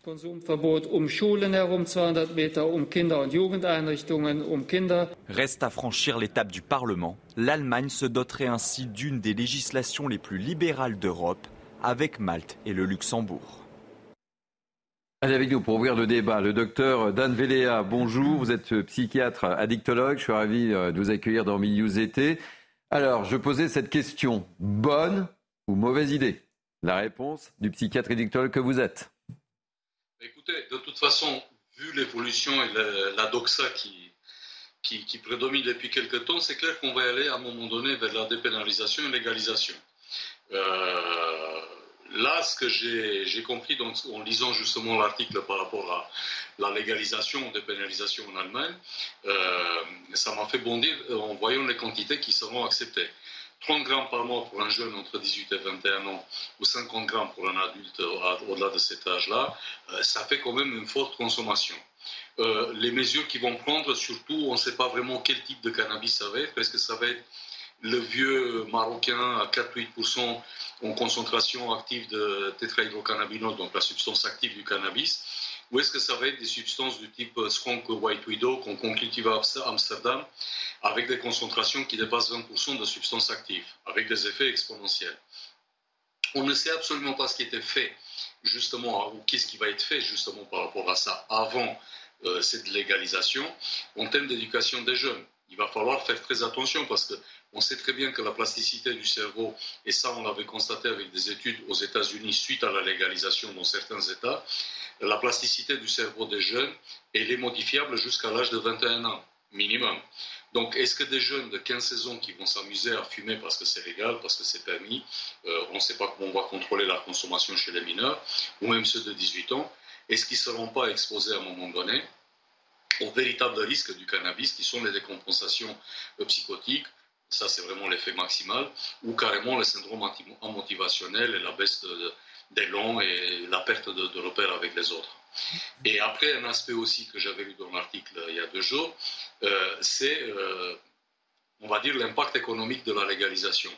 Reste à franchir l'étape du Parlement. L'Allemagne se doterait ainsi d'une des législations les plus libérales d'Europe, avec Malte et le Luxembourg. Allez avec nous pour ouvrir le débat. Le docteur Dan Véléa, bonjour. Vous êtes psychiatre addictologue. Je suis ravi euh, de vous accueillir dans Milieu été. Alors, je posais cette question. Bonne ou mauvaise idée? La réponse du psychiatre addictologue que vous êtes. Écoutez, de toute façon, vu l'évolution et la, doxa qui, qui, prédomine depuis quelques temps, c'est clair qu'on va aller à un moment donné vers la dépénalisation et légalisation. Euh, là, ce que j'ai compris en lisant justement l'article par rapport à la légalisation des pénalisations en Allemagne, euh, ça m'a fait bondir en voyant les quantités qui seront acceptées. 30 grammes par mois pour un jeune entre 18 et 21 ans ou 50 grammes pour un adulte au-delà de cet âge-là, euh, ça fait quand même une forte consommation. Euh, les mesures qu'ils vont prendre, surtout, on ne sait pas vraiment quel type de cannabis ça va être, parce que ça va être le vieux marocain à 4-8% en concentration active de tétrahydrocannabinol, donc la substance active du cannabis, ou est-ce que ça va être des substances du type Skunk White Widow qu'on cultive à Amsterdam avec des concentrations qui dépassent 20% de substances actives, avec des effets exponentiels On ne sait absolument pas ce qui était fait, justement, ou qu'est-ce qui va être fait, justement, par rapport à ça, avant euh, cette légalisation, en termes d'éducation des jeunes. Il va falloir faire très attention parce que on sait très bien que la plasticité du cerveau, et ça on l'avait constaté avec des études aux États-Unis suite à la légalisation dans certains États, la plasticité du cerveau des jeunes, elle est modifiable jusqu'à l'âge de 21 ans minimum. Donc, est-ce que des jeunes de 15-16 ans qui vont s'amuser à fumer parce que c'est légal, parce que c'est permis, euh, on ne sait pas comment on va contrôler la consommation chez les mineurs, ou même ceux de 18 ans, est-ce qu'ils ne seront pas exposés à un moment donné aux véritables risques du cannabis, qui sont les décompensations euh, psychotiques, ça c'est vraiment l'effet maximal, ou carrément le syndrome motivationnel et la baisse d'élan et la perte de, repères avec les autres. Et après, un aspect aussi que j'avais lu dans l'article il y a deux jours, euh, c'est, euh, on va dire, l'impact économique de la légalisation.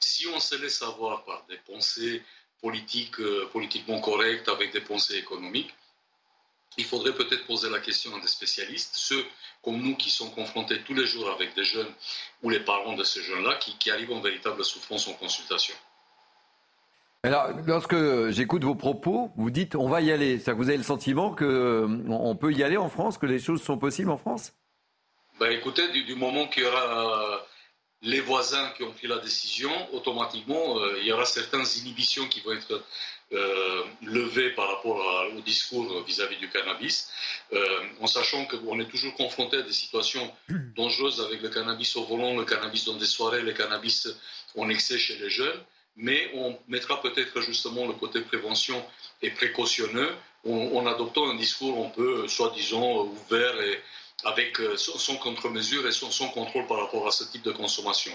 Si on se laisse avoir par des pensées politiques, euh, politiquement correctes, avec des pensées économiques, il faudrait peut-être poser la question à des spécialistes, ceux comme nous qui sont confrontés tous les jours avec des jeunes ou les parents de ces jeunes-là qui, arrivent en véritable souffrance en consultation. Alors, lorsque j'écoute vos propos, vous dites on va y aller. Ça, vous avez le sentiment qu'on euh, peut y aller en France, que les choses sont possibles en France? Ben, Écoutez, du, moment qu'il y aura les voisins qui ont pris la décision, automatiquement, euh, il y aura certaines inhibitions qui vont être euh, levées par rapport au discours vis-à-vis du cannabis, euh, en sachant qu'on est toujours confronté à des situations dangereuses avec le cannabis au volant, le cannabis dans des soirées, le cannabis en excès chez les jeunes, mais on mettra peut-être justement le côté prévention et précautionneux en, en adoptant un discours un peu, soi-disant, ouvert et avec euh, son contre-mesure et son, contrôle par rapport à ce type de consommation.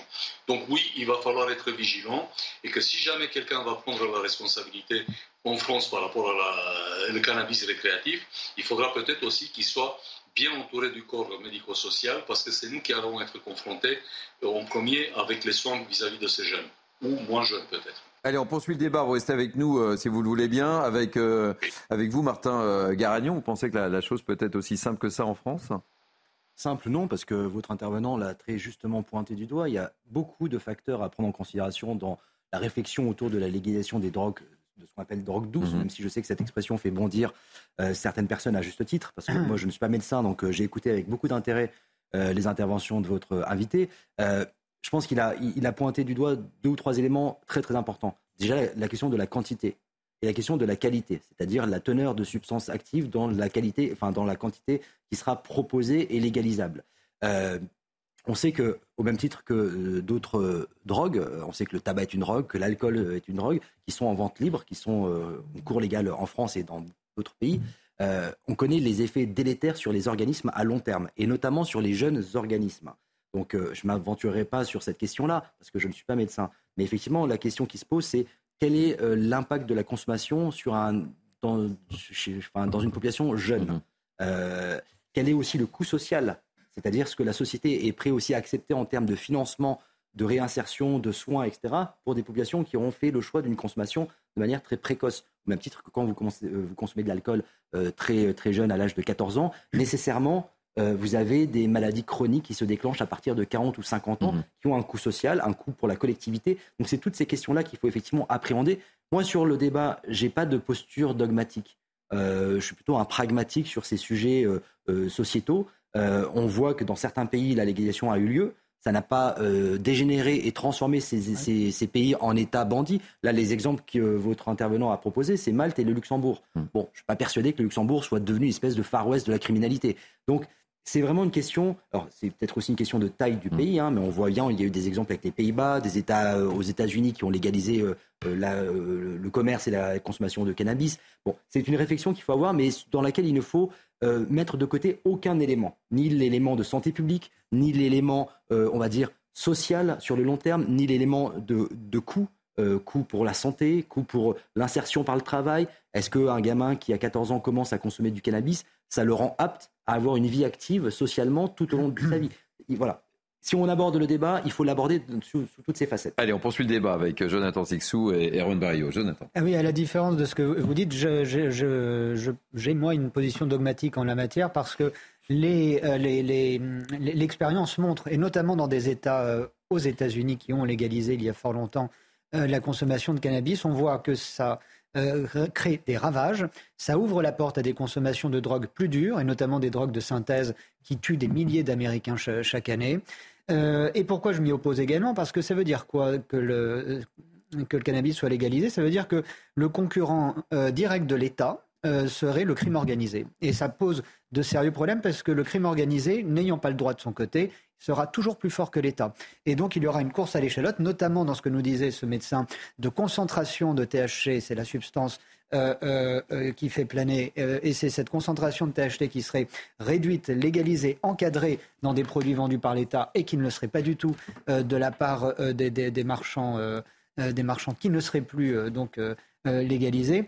Donc oui, il va falloir être vigilant et que si jamais quelqu'un va prendre la responsabilité en France par rapport au cannabis récréatif, il faudra peut-être aussi qu'il soit bien entouré du corps médico-social parce que c'est nous qui allons être confrontés euh, en premier avec les soins vis-à-vis de ces jeunes, ou moins jeunes peut-être. Allez, on poursuit le débat. Vous restez avec nous, euh, si vous le voulez bien. Avec, avec vous, Martin Garagnon, vous pensez que la, la chose peut être aussi simple que ça en France? Simple non, parce que votre intervenant l'a très justement pointé du doigt. Il y a beaucoup de facteurs à prendre en considération dans la réflexion autour de la légalisation des drogues, de ce qu'on appelle drogue douce, mhm. même si je sais que cette expression fait bondir euh, certaines personnes à juste titre, parce que moi je ne suis pas médecin, donc euh, j'ai écouté avec beaucoup d'intérêt euh, les interventions de votre invité. je pense qu'il a, il a pointé du doigt deux ou trois éléments très très importants. Déjà la question de la quantité et la question de la qualité, c'est-à-dire la teneur de substances actives dans la qualité, enfin dans la quantité qui sera proposée et légalisable. Euh, on sait que, au même titre que euh, d'autres euh, drogues, on sait que le tabac est une drogue, que l'alcool est une drogue, qui sont en vente libre, qui sont en cours légal en France et dans d'autres pays. on connaît les effets délétères sur les organismes à long terme, et notamment sur les jeunes organismes. Donc, je ne m'aventurerai pas sur cette question-là, parce que je ne suis pas médecin. Mais effectivement, la question qui se pose, c'est quel est euh, l'impact de la consommation sur un, dans, une population jeune mhm. euh, Quel est aussi le coût social? C'est-à-dire ce que la société est prête aussi à accepter en termes de financement, de réinsertion, de soins, etc., pour des populations qui auront fait le choix d'une consommation de manière très précoce. Au même titre que quand vous, euh, vous consommez de l'alcool très, très jeune, à l'âge de 14 ans, nécessairement, euh, vous avez des maladies chroniques qui se déclenchent à partir de 40 ou 50 ans, mhm. qui ont un coût social, un coût pour la collectivité. Donc c'est toutes ces questions-là qu'il faut effectivement appréhender. Moi, sur le débat, j'ai pas de posture dogmatique. Euh, je suis plutôt un pragmatique sur ces sujets euh, sociétaux. on voit que dans certains pays, la légalisation a eu lieu ça n'a pas dégénéré et transformé ces, pays en États bandits. Là, les exemples que votre intervenant a proposés, c'est Malte et le Luxembourg. Hmm. Bon, je ne suis pas persuadé que le Luxembourg soit devenu une espèce de Far West de la criminalité. Donc, c'est vraiment une question. Alors, c'est peut-être aussi une question de taille du mm. pays, hein, mais on voit bien, il y a eu des exemples avec les Pays-Bas, des États euh, aux États-Unis qui ont légalisé euh, euh, le commerce et la consommation de cannabis. Bon, c'est une réflexion qu'il faut avoir, mais dans laquelle il ne faut mettre de côté aucun élément, ni l'élément de santé publique, ni l'élément, on va dire, social sur le long terme, ni l'élément de, de coût. coût pour la santé, coût pour l'insertion par le travail. Est-ce qu'un gamin qui a 14 ans commence à consommer du cannabis, ça le rend apte à avoir une vie active socialement tout au long de sa vie. voilà. Si on aborde le débat, il faut l'aborder sous, toutes ses facettes. Allez, on poursuit le débat avec Jonathan Sixou et Erwan Barrio. Jonathan. Ah oui, à la différence de ce que vous dites, j'ai moi une position dogmatique en la matière parce que l'expérience les, les, montre, et notamment dans des États euh, aux États-Unis qui ont légalisé il y a fort longtemps euh, la consommation de cannabis, on voit que ça euh, crée des ravages. Ça ouvre la porte à des consommations de drogues plus dures, et notamment des drogues de synthèse qui tuent des milliers d'Américains chaque année. Euh, et pourquoi je m'y oppose également? Parce que ça veut dire quoi que le, le cannabis soit légalisé? Ça veut dire que le concurrent euh, direct de l'État serait le crime organisé. Et ça pose de sérieux problèmes parce que le crime organisé, n'ayant pas le droit de son côté, sera toujours plus fort que l'État. Et donc il y aura une course à l'échalote, notamment dans ce que nous disait ce médecin de concentration de THC, c'est la substance euh, euh, euh, qui fait planer, et c'est cette concentration de THC qui serait réduite, légalisée, encadrée dans des produits vendus par l'État et qui ne le serait pas du tout de la part des, marchands, des marchands qui ne seraient plus donc légalisés.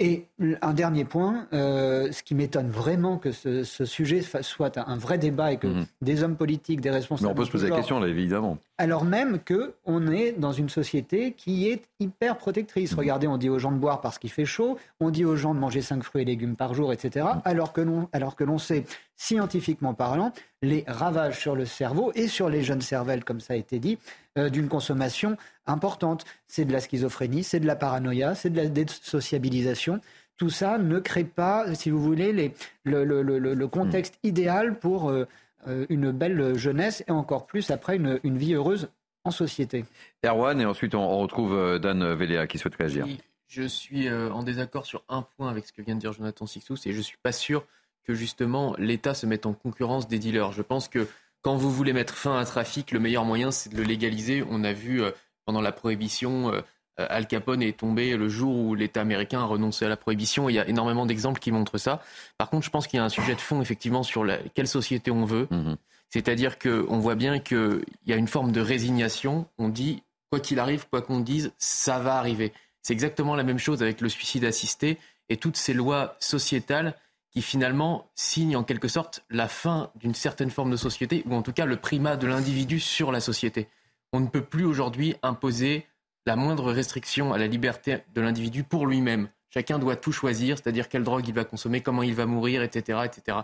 Et un dernier point, euh, ce qui m'étonne vraiment que ce, sujet soit un vrai débat et que mhm. des hommes politiques, des responsables. Mais on peut se poser la question là, évidemment. Alors même qu'on est dans une société qui est hyper protectrice. Mhm. Regardez, on dit aux gens de boire parce qu'il fait chaud, on dit aux gens de manger 5 fruits et légumes par jour, etc. Mhm. Alors que alors que l'on sait, scientifiquement parlant, les ravages sur le cerveau et sur les jeunes cervelles, comme ça a été dit, euh, d'une consommation importante. C'est de la schizophrénie, c'est de la paranoïa, c'est de la désociabilisation. Tout ça ne crée pas, si vous voulez, le, contexte idéal pour euh, une belle jeunesse et encore plus après une, vie heureuse en société. Erwan, et ensuite on, retrouve Dan Véléa qui souhaite réagir. je suis en désaccord sur un point avec ce que vient de dire Jonathan Sixous et je ne suis pas sûr que justement l'État se mette en concurrence des dealers. Je pense que quand vous voulez mettre fin à un trafic, le meilleur moyen, c'est de le légaliser. On a vu pendant la prohibition, euh, Al Capone est tombé le jour où l'État américain a renoncé à la prohibition. Il y a énormément d'exemples qui montrent ça. Par contre, je pense qu'il y a un sujet de fond, effectivement, sur la, quelle société on veut. Mhm. C'est-à-dire qu'on voit bien qu'il y a une forme de résignation. On dit, quoi qu'il arrive, quoi qu'on dise, ça va arriver. C'est exactement la même chose avec le suicide assisté et toutes ces lois sociétales qui finalement signent en quelque sorte la fin d'une certaine forme de société, ou en tout cas le primat de l'individu sur la société. On ne peut plus aujourd'hui imposer la moindre restriction à la liberté de l'individu pour lui-même. Chacun doit tout choisir, c'est-à-dire quelle drogue il va consommer, comment il va mourir, etc., etc.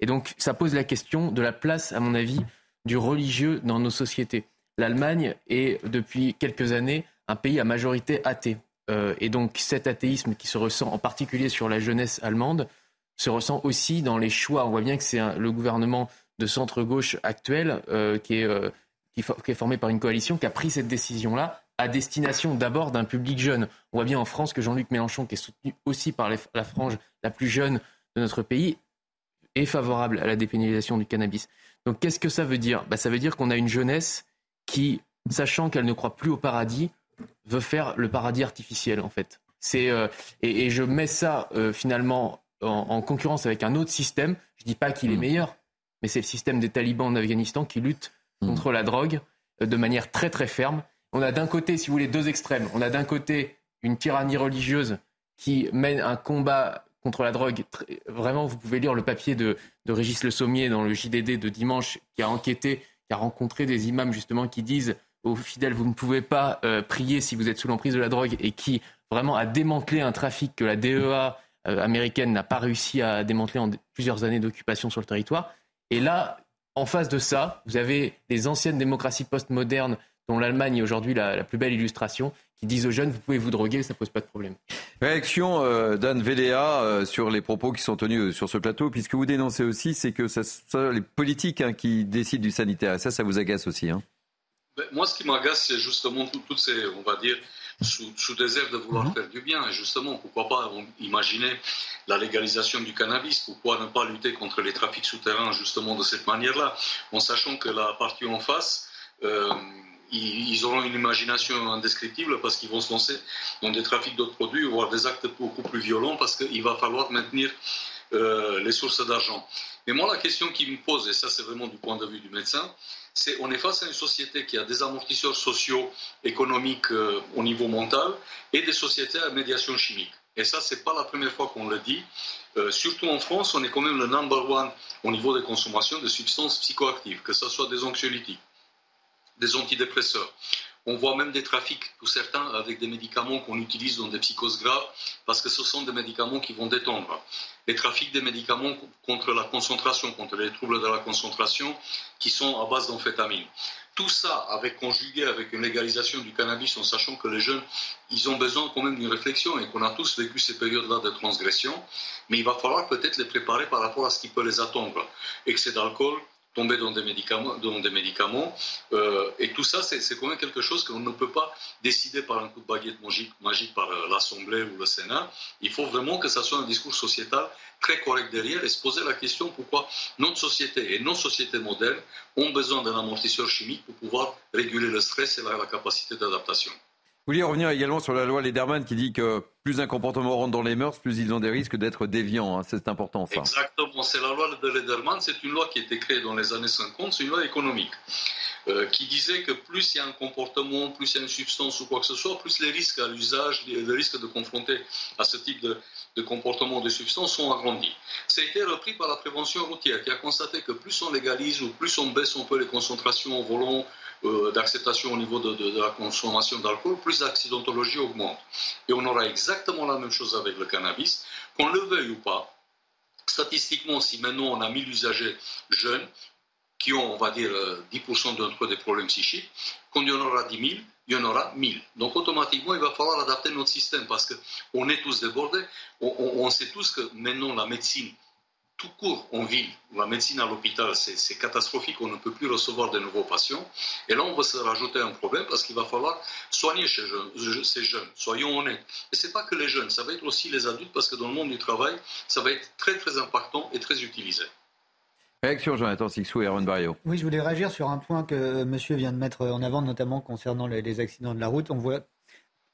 Et donc, ça pose la question de la place, à mon avis, du religieux dans nos sociétés. L'Allemagne est, depuis quelques années, un pays à majorité athée. Euh, et donc, cet athéisme qui se ressent en particulier sur la jeunesse allemande se ressent aussi dans les choix. On voit bien que c'est le gouvernement de centre-gauche actuel euh, euh, qui, est formé par une coalition qui a pris cette décision-là à destination d'abord d'un public jeune. On voit bien en France que Jean-Luc Mélenchon, qui est soutenu aussi par la frange la plus jeune de notre pays, est favorable à la dépénalisation du cannabis. Donc qu'est-ce que ça veut dire? Bah, Ça veut dire qu'on a une jeunesse qui, sachant qu'elle ne croit plus au paradis, veut faire le paradis artificiel en fait. C'est euh, et, je mets ça euh, finalement en, concurrence avec un autre système. Je dis pas qu'il est mmh. meilleur, mais c'est le système des talibans en Afghanistan qui lutte mmh. contre la drogue euh, de manière très très ferme on a d'un côté, si vous voulez, deux extrêmes. On a d'un côté une tyrannie religieuse qui mène un combat contre la drogue. Vraiment, vous pouvez lire le papier de, Régis Le Sommier dans le JDD de dimanche, qui a enquêté, qui a rencontré des imams justement qui disent aux fidèles, vous ne pouvez pas euh, prier si vous êtes sous l'emprise de la drogue, et qui vraiment a démantelé un trafic que la DEA euh, américaine n'a pas réussi à démanteler en plusieurs années d'occupation sur le territoire. Et là, en face de ça, vous avez les anciennes démocraties postmodernes dont l'Allemagne est aujourd'hui la, plus belle illustration, qui disent aux jeunes, vous pouvez vous droguer, ça pose pas de problème. Réaction euh, d'Anne Véléa euh, sur les propos qui sont tenus euh, sur ce plateau, puisque vous dénoncez aussi, c'est que ce sont les politiques hein, qui décident du sanitaire. Et ça, ça vous agace aussi. Hein. Ben, moi, ce qui m'agace, c'est justement toutes ces, on va dire, sous, sous désert de vouloir mhm. faire du bien. Et justement, pourquoi pas imaginer la légalisation du cannabis Pourquoi ne pas lutter contre les trafics souterrains justement de cette manière-là, en sachant que la partie en face ils, auront une imagination indescriptible parce qu'ils vont se lancer dans des trafics d'autres produits, voire des actes beaucoup plus violents parce qu'il va falloir maintenir euh, les sources d'argent. Mais moi, la question qui me pose, et ça c'est vraiment du point de vue du médecin, c'est on est face à une société qui a des amortisseurs sociaux, économiques euh, au niveau mental et des sociétés à médiation chimique. Et ça, c'est pas la première fois qu'on le dit. Euh, surtout en France, on est quand même le number one au niveau des consommations de substances psychoactives, que ce soit des anxiolytiques, des antidépresseurs. On voit même des trafics pour certains avec des médicaments qu'on utilise dans des psychoses graves parce que ce sont des médicaments qui vont détendre. Les trafics des médicaments contre la concentration, contre les troubles de la concentration qui sont à base d'amphétamine. Tout ça avec conjugué avec une légalisation du cannabis en sachant que les jeunes, ils ont besoin quand même d'une réflexion et qu'on a tous vécu ces périodes-là de transgression, mais il va falloir peut-être les préparer par rapport à ce qui peut les attendre. Excès d'alcool, tomber dans des médicaments, dans des médicaments. Euh, et tout ça, c'est quand même quelque chose qu'on ne peut pas décider par un coup de baguette magique, par euh, l'Assemblée ou le Sénat. Il faut vraiment que ça soit un discours sociétal très correct derrière et se poser la question pourquoi notre société et nos sociétés modernes ont besoin d'un amortisseur chimique pour pouvoir réguler le stress et la capacité d'adaptation. Vous vouliez revenir également sur la loi Lederman qui dit que plus un comportement rentre dans les mœurs, plus ils ont des risques d'être déviants. Hein. C'est important ça. Exactement, c'est la loi de Lederman, c'est une loi qui a été créée dans les années 50, c'est une loi économique. Euh, qui disait que plus il y a un comportement, plus il y a une substance ou quoi que ce soit, plus les risques à l'usage, les risques de confronter à ce type de, de comportement de substance sont agrandis. Ça a été repris par la prévention routière qui a constaté que plus on légalise ou plus on baisse un peu les concentrations au volant, euh, d'acceptation au niveau de, la consommation d'alcool, plus l'accidentologie augmente. Et on aura exactement la même chose avec le cannabis, qu'on le veuille ou pas. Statistiquement, si maintenant on a 1000 usagers jeunes, qui ont, on va dire, 10% euh, d'entre eux des problèmes psychiques, quand il y en aura 10 000, il y en aura 1000. Donc automatiquement, il va falloir adapter notre système parce qu'on est tous débordés. On, on, sait tous que maintenant la médecine tout court en ville, la médecine à l'hôpital, c'est catastrophique, on ne peut plus recevoir de nouveaux patients. Et là, on va se rajouter un problème parce qu'il va falloir soigner ces jeunes, ces jeunes soyons honnêtes. Et ce n'est pas que les jeunes, ça va être aussi les adultes parce que dans le monde du travail, ça va être très très important et très utilisé. Réaction, Jonathan Sixou et Aaron Barrio. Oui, je voulais réagir sur un point que monsieur vient de mettre en avant, notamment concernant les accidents de la route. On voit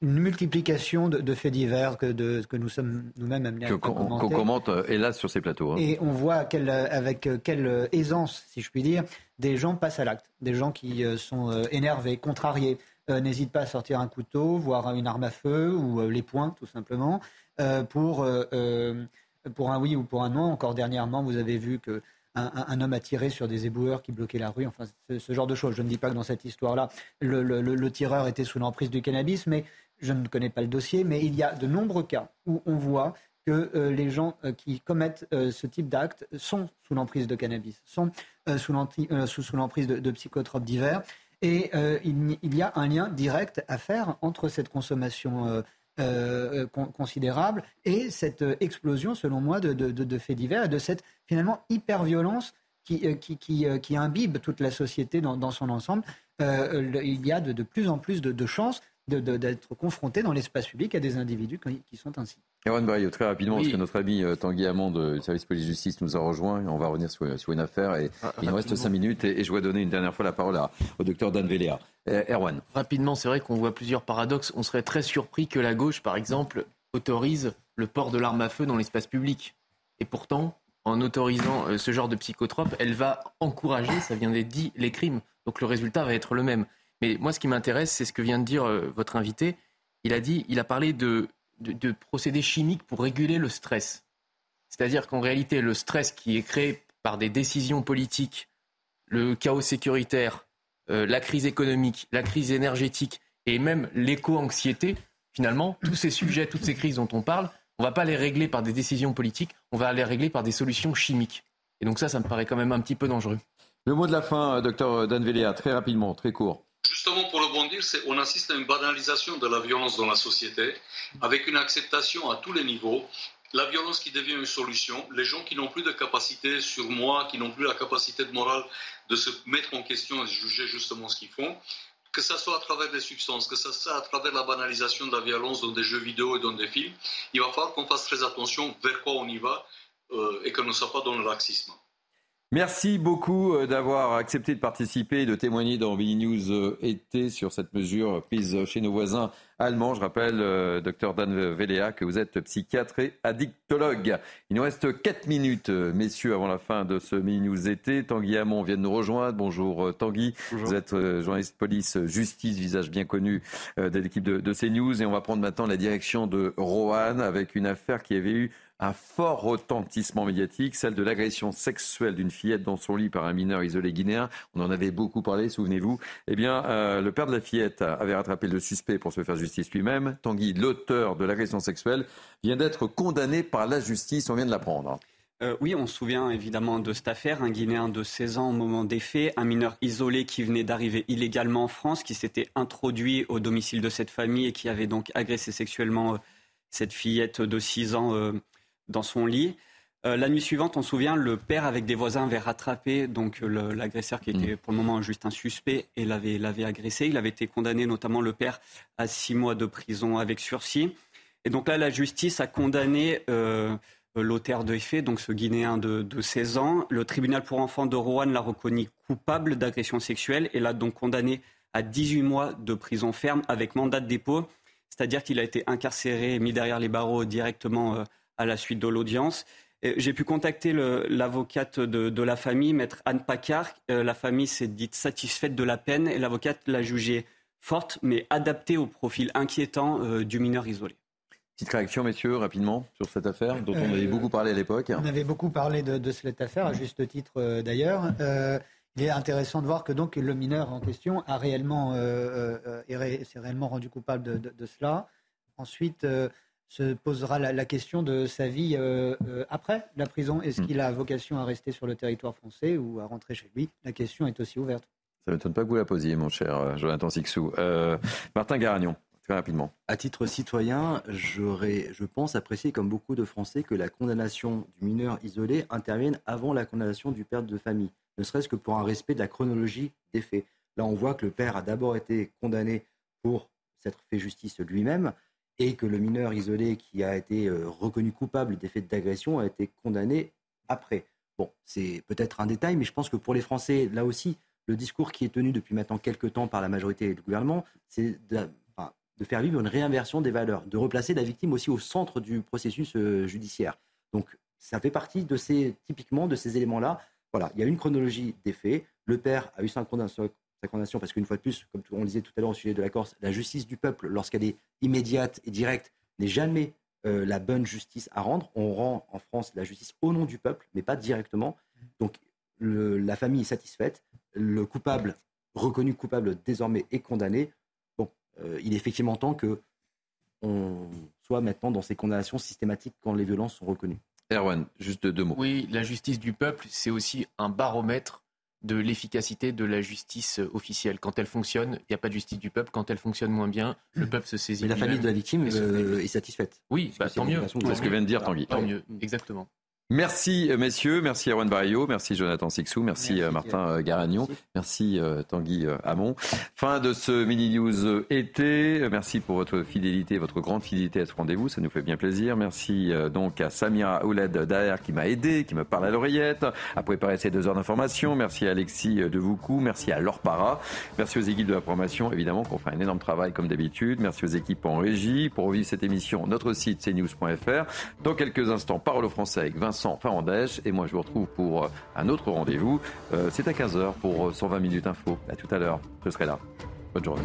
une multiplication de, faits divers que, de, que nous sommes nous-mêmes amenés à commenter. Qu'on commente, euh, hélas, sur ces plateaux. Hein. Et on voit avec quelle aisance, si je puis dire, des gens passent à l'acte. Des gens qui euh, sont euh, énervés, contrariés, n'hésitent pas à sortir un couteau, voire une arme à feu, ou les poings, tout simplement, pour, pour un oui ou pour un non. Encore dernièrement, vous avez vu que un, homme a tiré sur des éboueurs qui bloquaient la rue, enfin ce, genre de choses. Je ne dis pas que dans cette histoire-là, le, le, tireur était sous l'emprise du cannabis, mais je ne connais pas le dossier, mais il y a de nombreux cas où on voit que euh, les gens euh, qui commettent euh, ce type d'actes sont sous l'emprise de cannabis, sont sous l'emprise de, psychotropes divers. Et il, y a un lien direct à faire entre cette consommation considérable et cette explosion, selon moi, de, faits divers et de cette finalement hyper-violence qui, qui, imbibe toute la société dans, son ensemble. il y a de, plus en plus de, chances d'être confronté dans l'espace public à des individus qui sont ainsi. Erwan Bayo, très rapidement, parce que notre ami euh, Tanguy Amand du service police-justice nous a rejoint. On va revenir sur, une affaire et ah, il nous reste cinq minutes et, je vais donner une dernière fois la parole au docteur Dan Véléa. Euh, Erwan. Rapidement, c'est vrai qu'on voit plusieurs paradoxes. On serait très surpris que la gauche, par exemple, autorise le port de l'arme à feu dans l'espace public. Et pourtant, en autorisant euh, ce genre de psychotrope, elle va encourager, ça vient d'être dit, les crimes. Donc le résultat va être le même. Mais moi, ce qui m'intéresse, c'est ce que vient de dire euh, votre invité. Il a dit, il a parlé de, de, procédés chimiques pour réguler le stress. C'est-à-dire qu'en réalité, le stress qui est créé par des décisions politiques, le chaos sécuritaire, euh, la crise économique, la crise énergétique et même l'éco-anxiété, finalement, tous ces sujets, toutes ces crises dont on parle, on ne va pas les régler par des décisions politiques, on va les régler par des solutions chimiques. Et donc ça, ça me paraît quand même un petit peu dangereux. Le mot de la fin, euh, docteur Danvelia, très rapidement, très court. Justement, pour rebondir, on assiste à une banalisation de la violence dans la société, avec une acceptation à tous les niveaux. La violence qui devient une solution, les gens qui n'ont plus de capacité sur moi, qui n'ont plus la capacité de morale de se mettre en question et de juger justement ce qu'ils font, que ce soit à travers des substances, que ce soit à travers la banalisation de la violence dans des jeux vidéo et dans des films, il va falloir qu'on fasse très attention vers quoi on y va euh, et nous ne soit pas dans le laxisme. Merci beaucoup euh, d'avoir accepté de participer et de témoigner dans Billy News euh, été sur cette mesure prise chez nos voisins allemands. Je rappelle, euh, docteur Dan Velea, que vous êtes psychiatre et addictologue. Il nous reste 4 minutes, messieurs, avant la fin de ce Billy News été. Tanguy Hamon vient de nous rejoindre. Bonjour Tanguy. Vous êtes journaliste police justice, visage bien connu de l'équipe de, de CNews. Et on va prendre maintenant la direction de Roanne avec une affaire qui avait eu un fort retentissement médiatique, celle de l'agression sexuelle d'une fillette dans son lit par un mineur isolé guinéen. On en avait beaucoup parlé, souvenez-vous. Eh bien, euh, le père de la fillette avait rattrapé le suspect pour se faire justice lui-même. Tanguy, l'auteur de l'agression sexuelle, vient d'être condamné par la justice. On vient de l'apprendre. Euh, oui, on se souvient évidemment de cette affaire. Un Guinéen de 16 ans au moment des faits, un mineur isolé qui venait d'arriver illégalement en France, qui s'était introduit au domicile de cette famille et qui avait donc agressé sexuellement euh, cette fillette de 6 ans dans son lit. Euh, la nuit suivante, on se souvient, le père avec des voisins avait rattrapé donc l'agresseur qui était mm. pour le moment juste un suspect et l'avait agressé. Il avait été condamné, notamment le père, à six mois de prison avec sursis. Et donc là, la justice a condamné euh, l'auteur de faits, donc ce Guinéen de, 16 ans. Le tribunal pour enfants de Rouen l'a reconnu coupable d'agression sexuelle et l'a donc condamné à 18 mois de prison ferme avec mandat de dépôt. C'est-à-dire qu'il a été incarcéré et mis derrière les barreaux directement. Euh, à la suite de l'audience. J'ai pu contacter l'avocate de, la famille, maître Anne Paccard. Euh, la famille s'est dite satisfaite de la peine et l'avocate l'a jugée forte, mais adaptée au profil inquiétant euh, du mineur isolé. Petite réaction, messieurs, rapidement, sur cette affaire dont on avait euh, beaucoup parlé à l'époque. On avait beaucoup parlé de, cette affaire, à juste titre d'ailleurs. il est intéressant de voir que donc le mineur en question a réellement, s'est réellement rendu coupable de, de cela. Ensuite, se posera la, question de sa vie euh, euh, après la prison. Est-ce hmm. qu'il a vocation à rester sur le territoire français ou à rentrer chez lui? La question est aussi ouverte. Ça ne m'étonne pas que vous la posiez, mon cher euh, Jonathan Sixou. Martin Garagnon, Très rapidement. À titre citoyen, j'aurais, je pense apprécier comme beaucoup de Français que la condamnation du mineur isolé intervienne avant la condamnation du père de famille, ne serait-ce que pour un respect de la chronologie des faits. Là, on voit que le père a d'abord été condamné pour s'être fait justice lui-même et que le mineur isolé qui a été euh, reconnu coupable des faits d'agression a été condamné après. Bon, c'est peut-être un détail, mais je pense que pour les Français, là aussi, le discours qui est tenu depuis maintenant quelques temps par la majorité le gouvernement, c'est de, faire vivre une réinversion des valeurs, de replacer la victime aussi au centre du processus euh, judiciaire. Donc, ça fait partie de ces, typiquement, de ces éléments-là. Voilà, il y a une chronologie des faits. Le père a eu sa condamnation, parce qu'une fois de plus, comme on le disait tout à l'heure au sujet de la Corse, la justice du peuple, lorsqu'elle est immédiate et directe, n'est jamais euh, la bonne justice à rendre. On rend en France la justice au nom du peuple, mais pas directement. Donc la famille est satisfaite, le coupable, reconnu coupable désormais, est condamné. Bon, euh, il est effectivement temps que on soit maintenant dans ces condamnations systématiques quand les violences sont reconnues. Erwan, juste deux mots. Oui, la justice du peuple, c'est aussi un baromètre de l'efficacité de la justice officielle. Quand elle fonctionne, il n'y a pas de justice du peuple. Quand elle fonctionne moins bien, le peuple se saisit. Mais la famille de la victime euh, est satisfaite. Oui, bah, tant mieux. C'est ce que vient de dire Tanguy. Tant mieux, exactement. Merci euh, messieurs, merci Erwan Barrio, merci Jonathan Sixou, merci, euh, Martin euh, Garagnon, merci, Tanguy Hamon. Fin de ce mini news été. Merci pour votre fidélité, votre grande fidélité à ce rendez-vous, ça nous fait bien plaisir. Merci donc à Samira Ouled Daher qui m'a aidé, qui me parle à l'oreillette, à préparer ces deux heures d'information. Merci à Alexis Devoucou, merci à Laure Para, merci aux équipes de la promotion, évidemment qu'on fait un énorme travail comme d'habitude. Merci aux équipes en régie pour revivre cette émission. Notre site cnews.fr. Dans quelques instants, parole au français avec Vincent Vincent Farandèche. Et moi, je vous retrouve pour euh, un autre rendez-vous. Euh, c'est à 15h pour 120 euh, minutes info. À tout à l'heure. Je serai là. Bonne journée.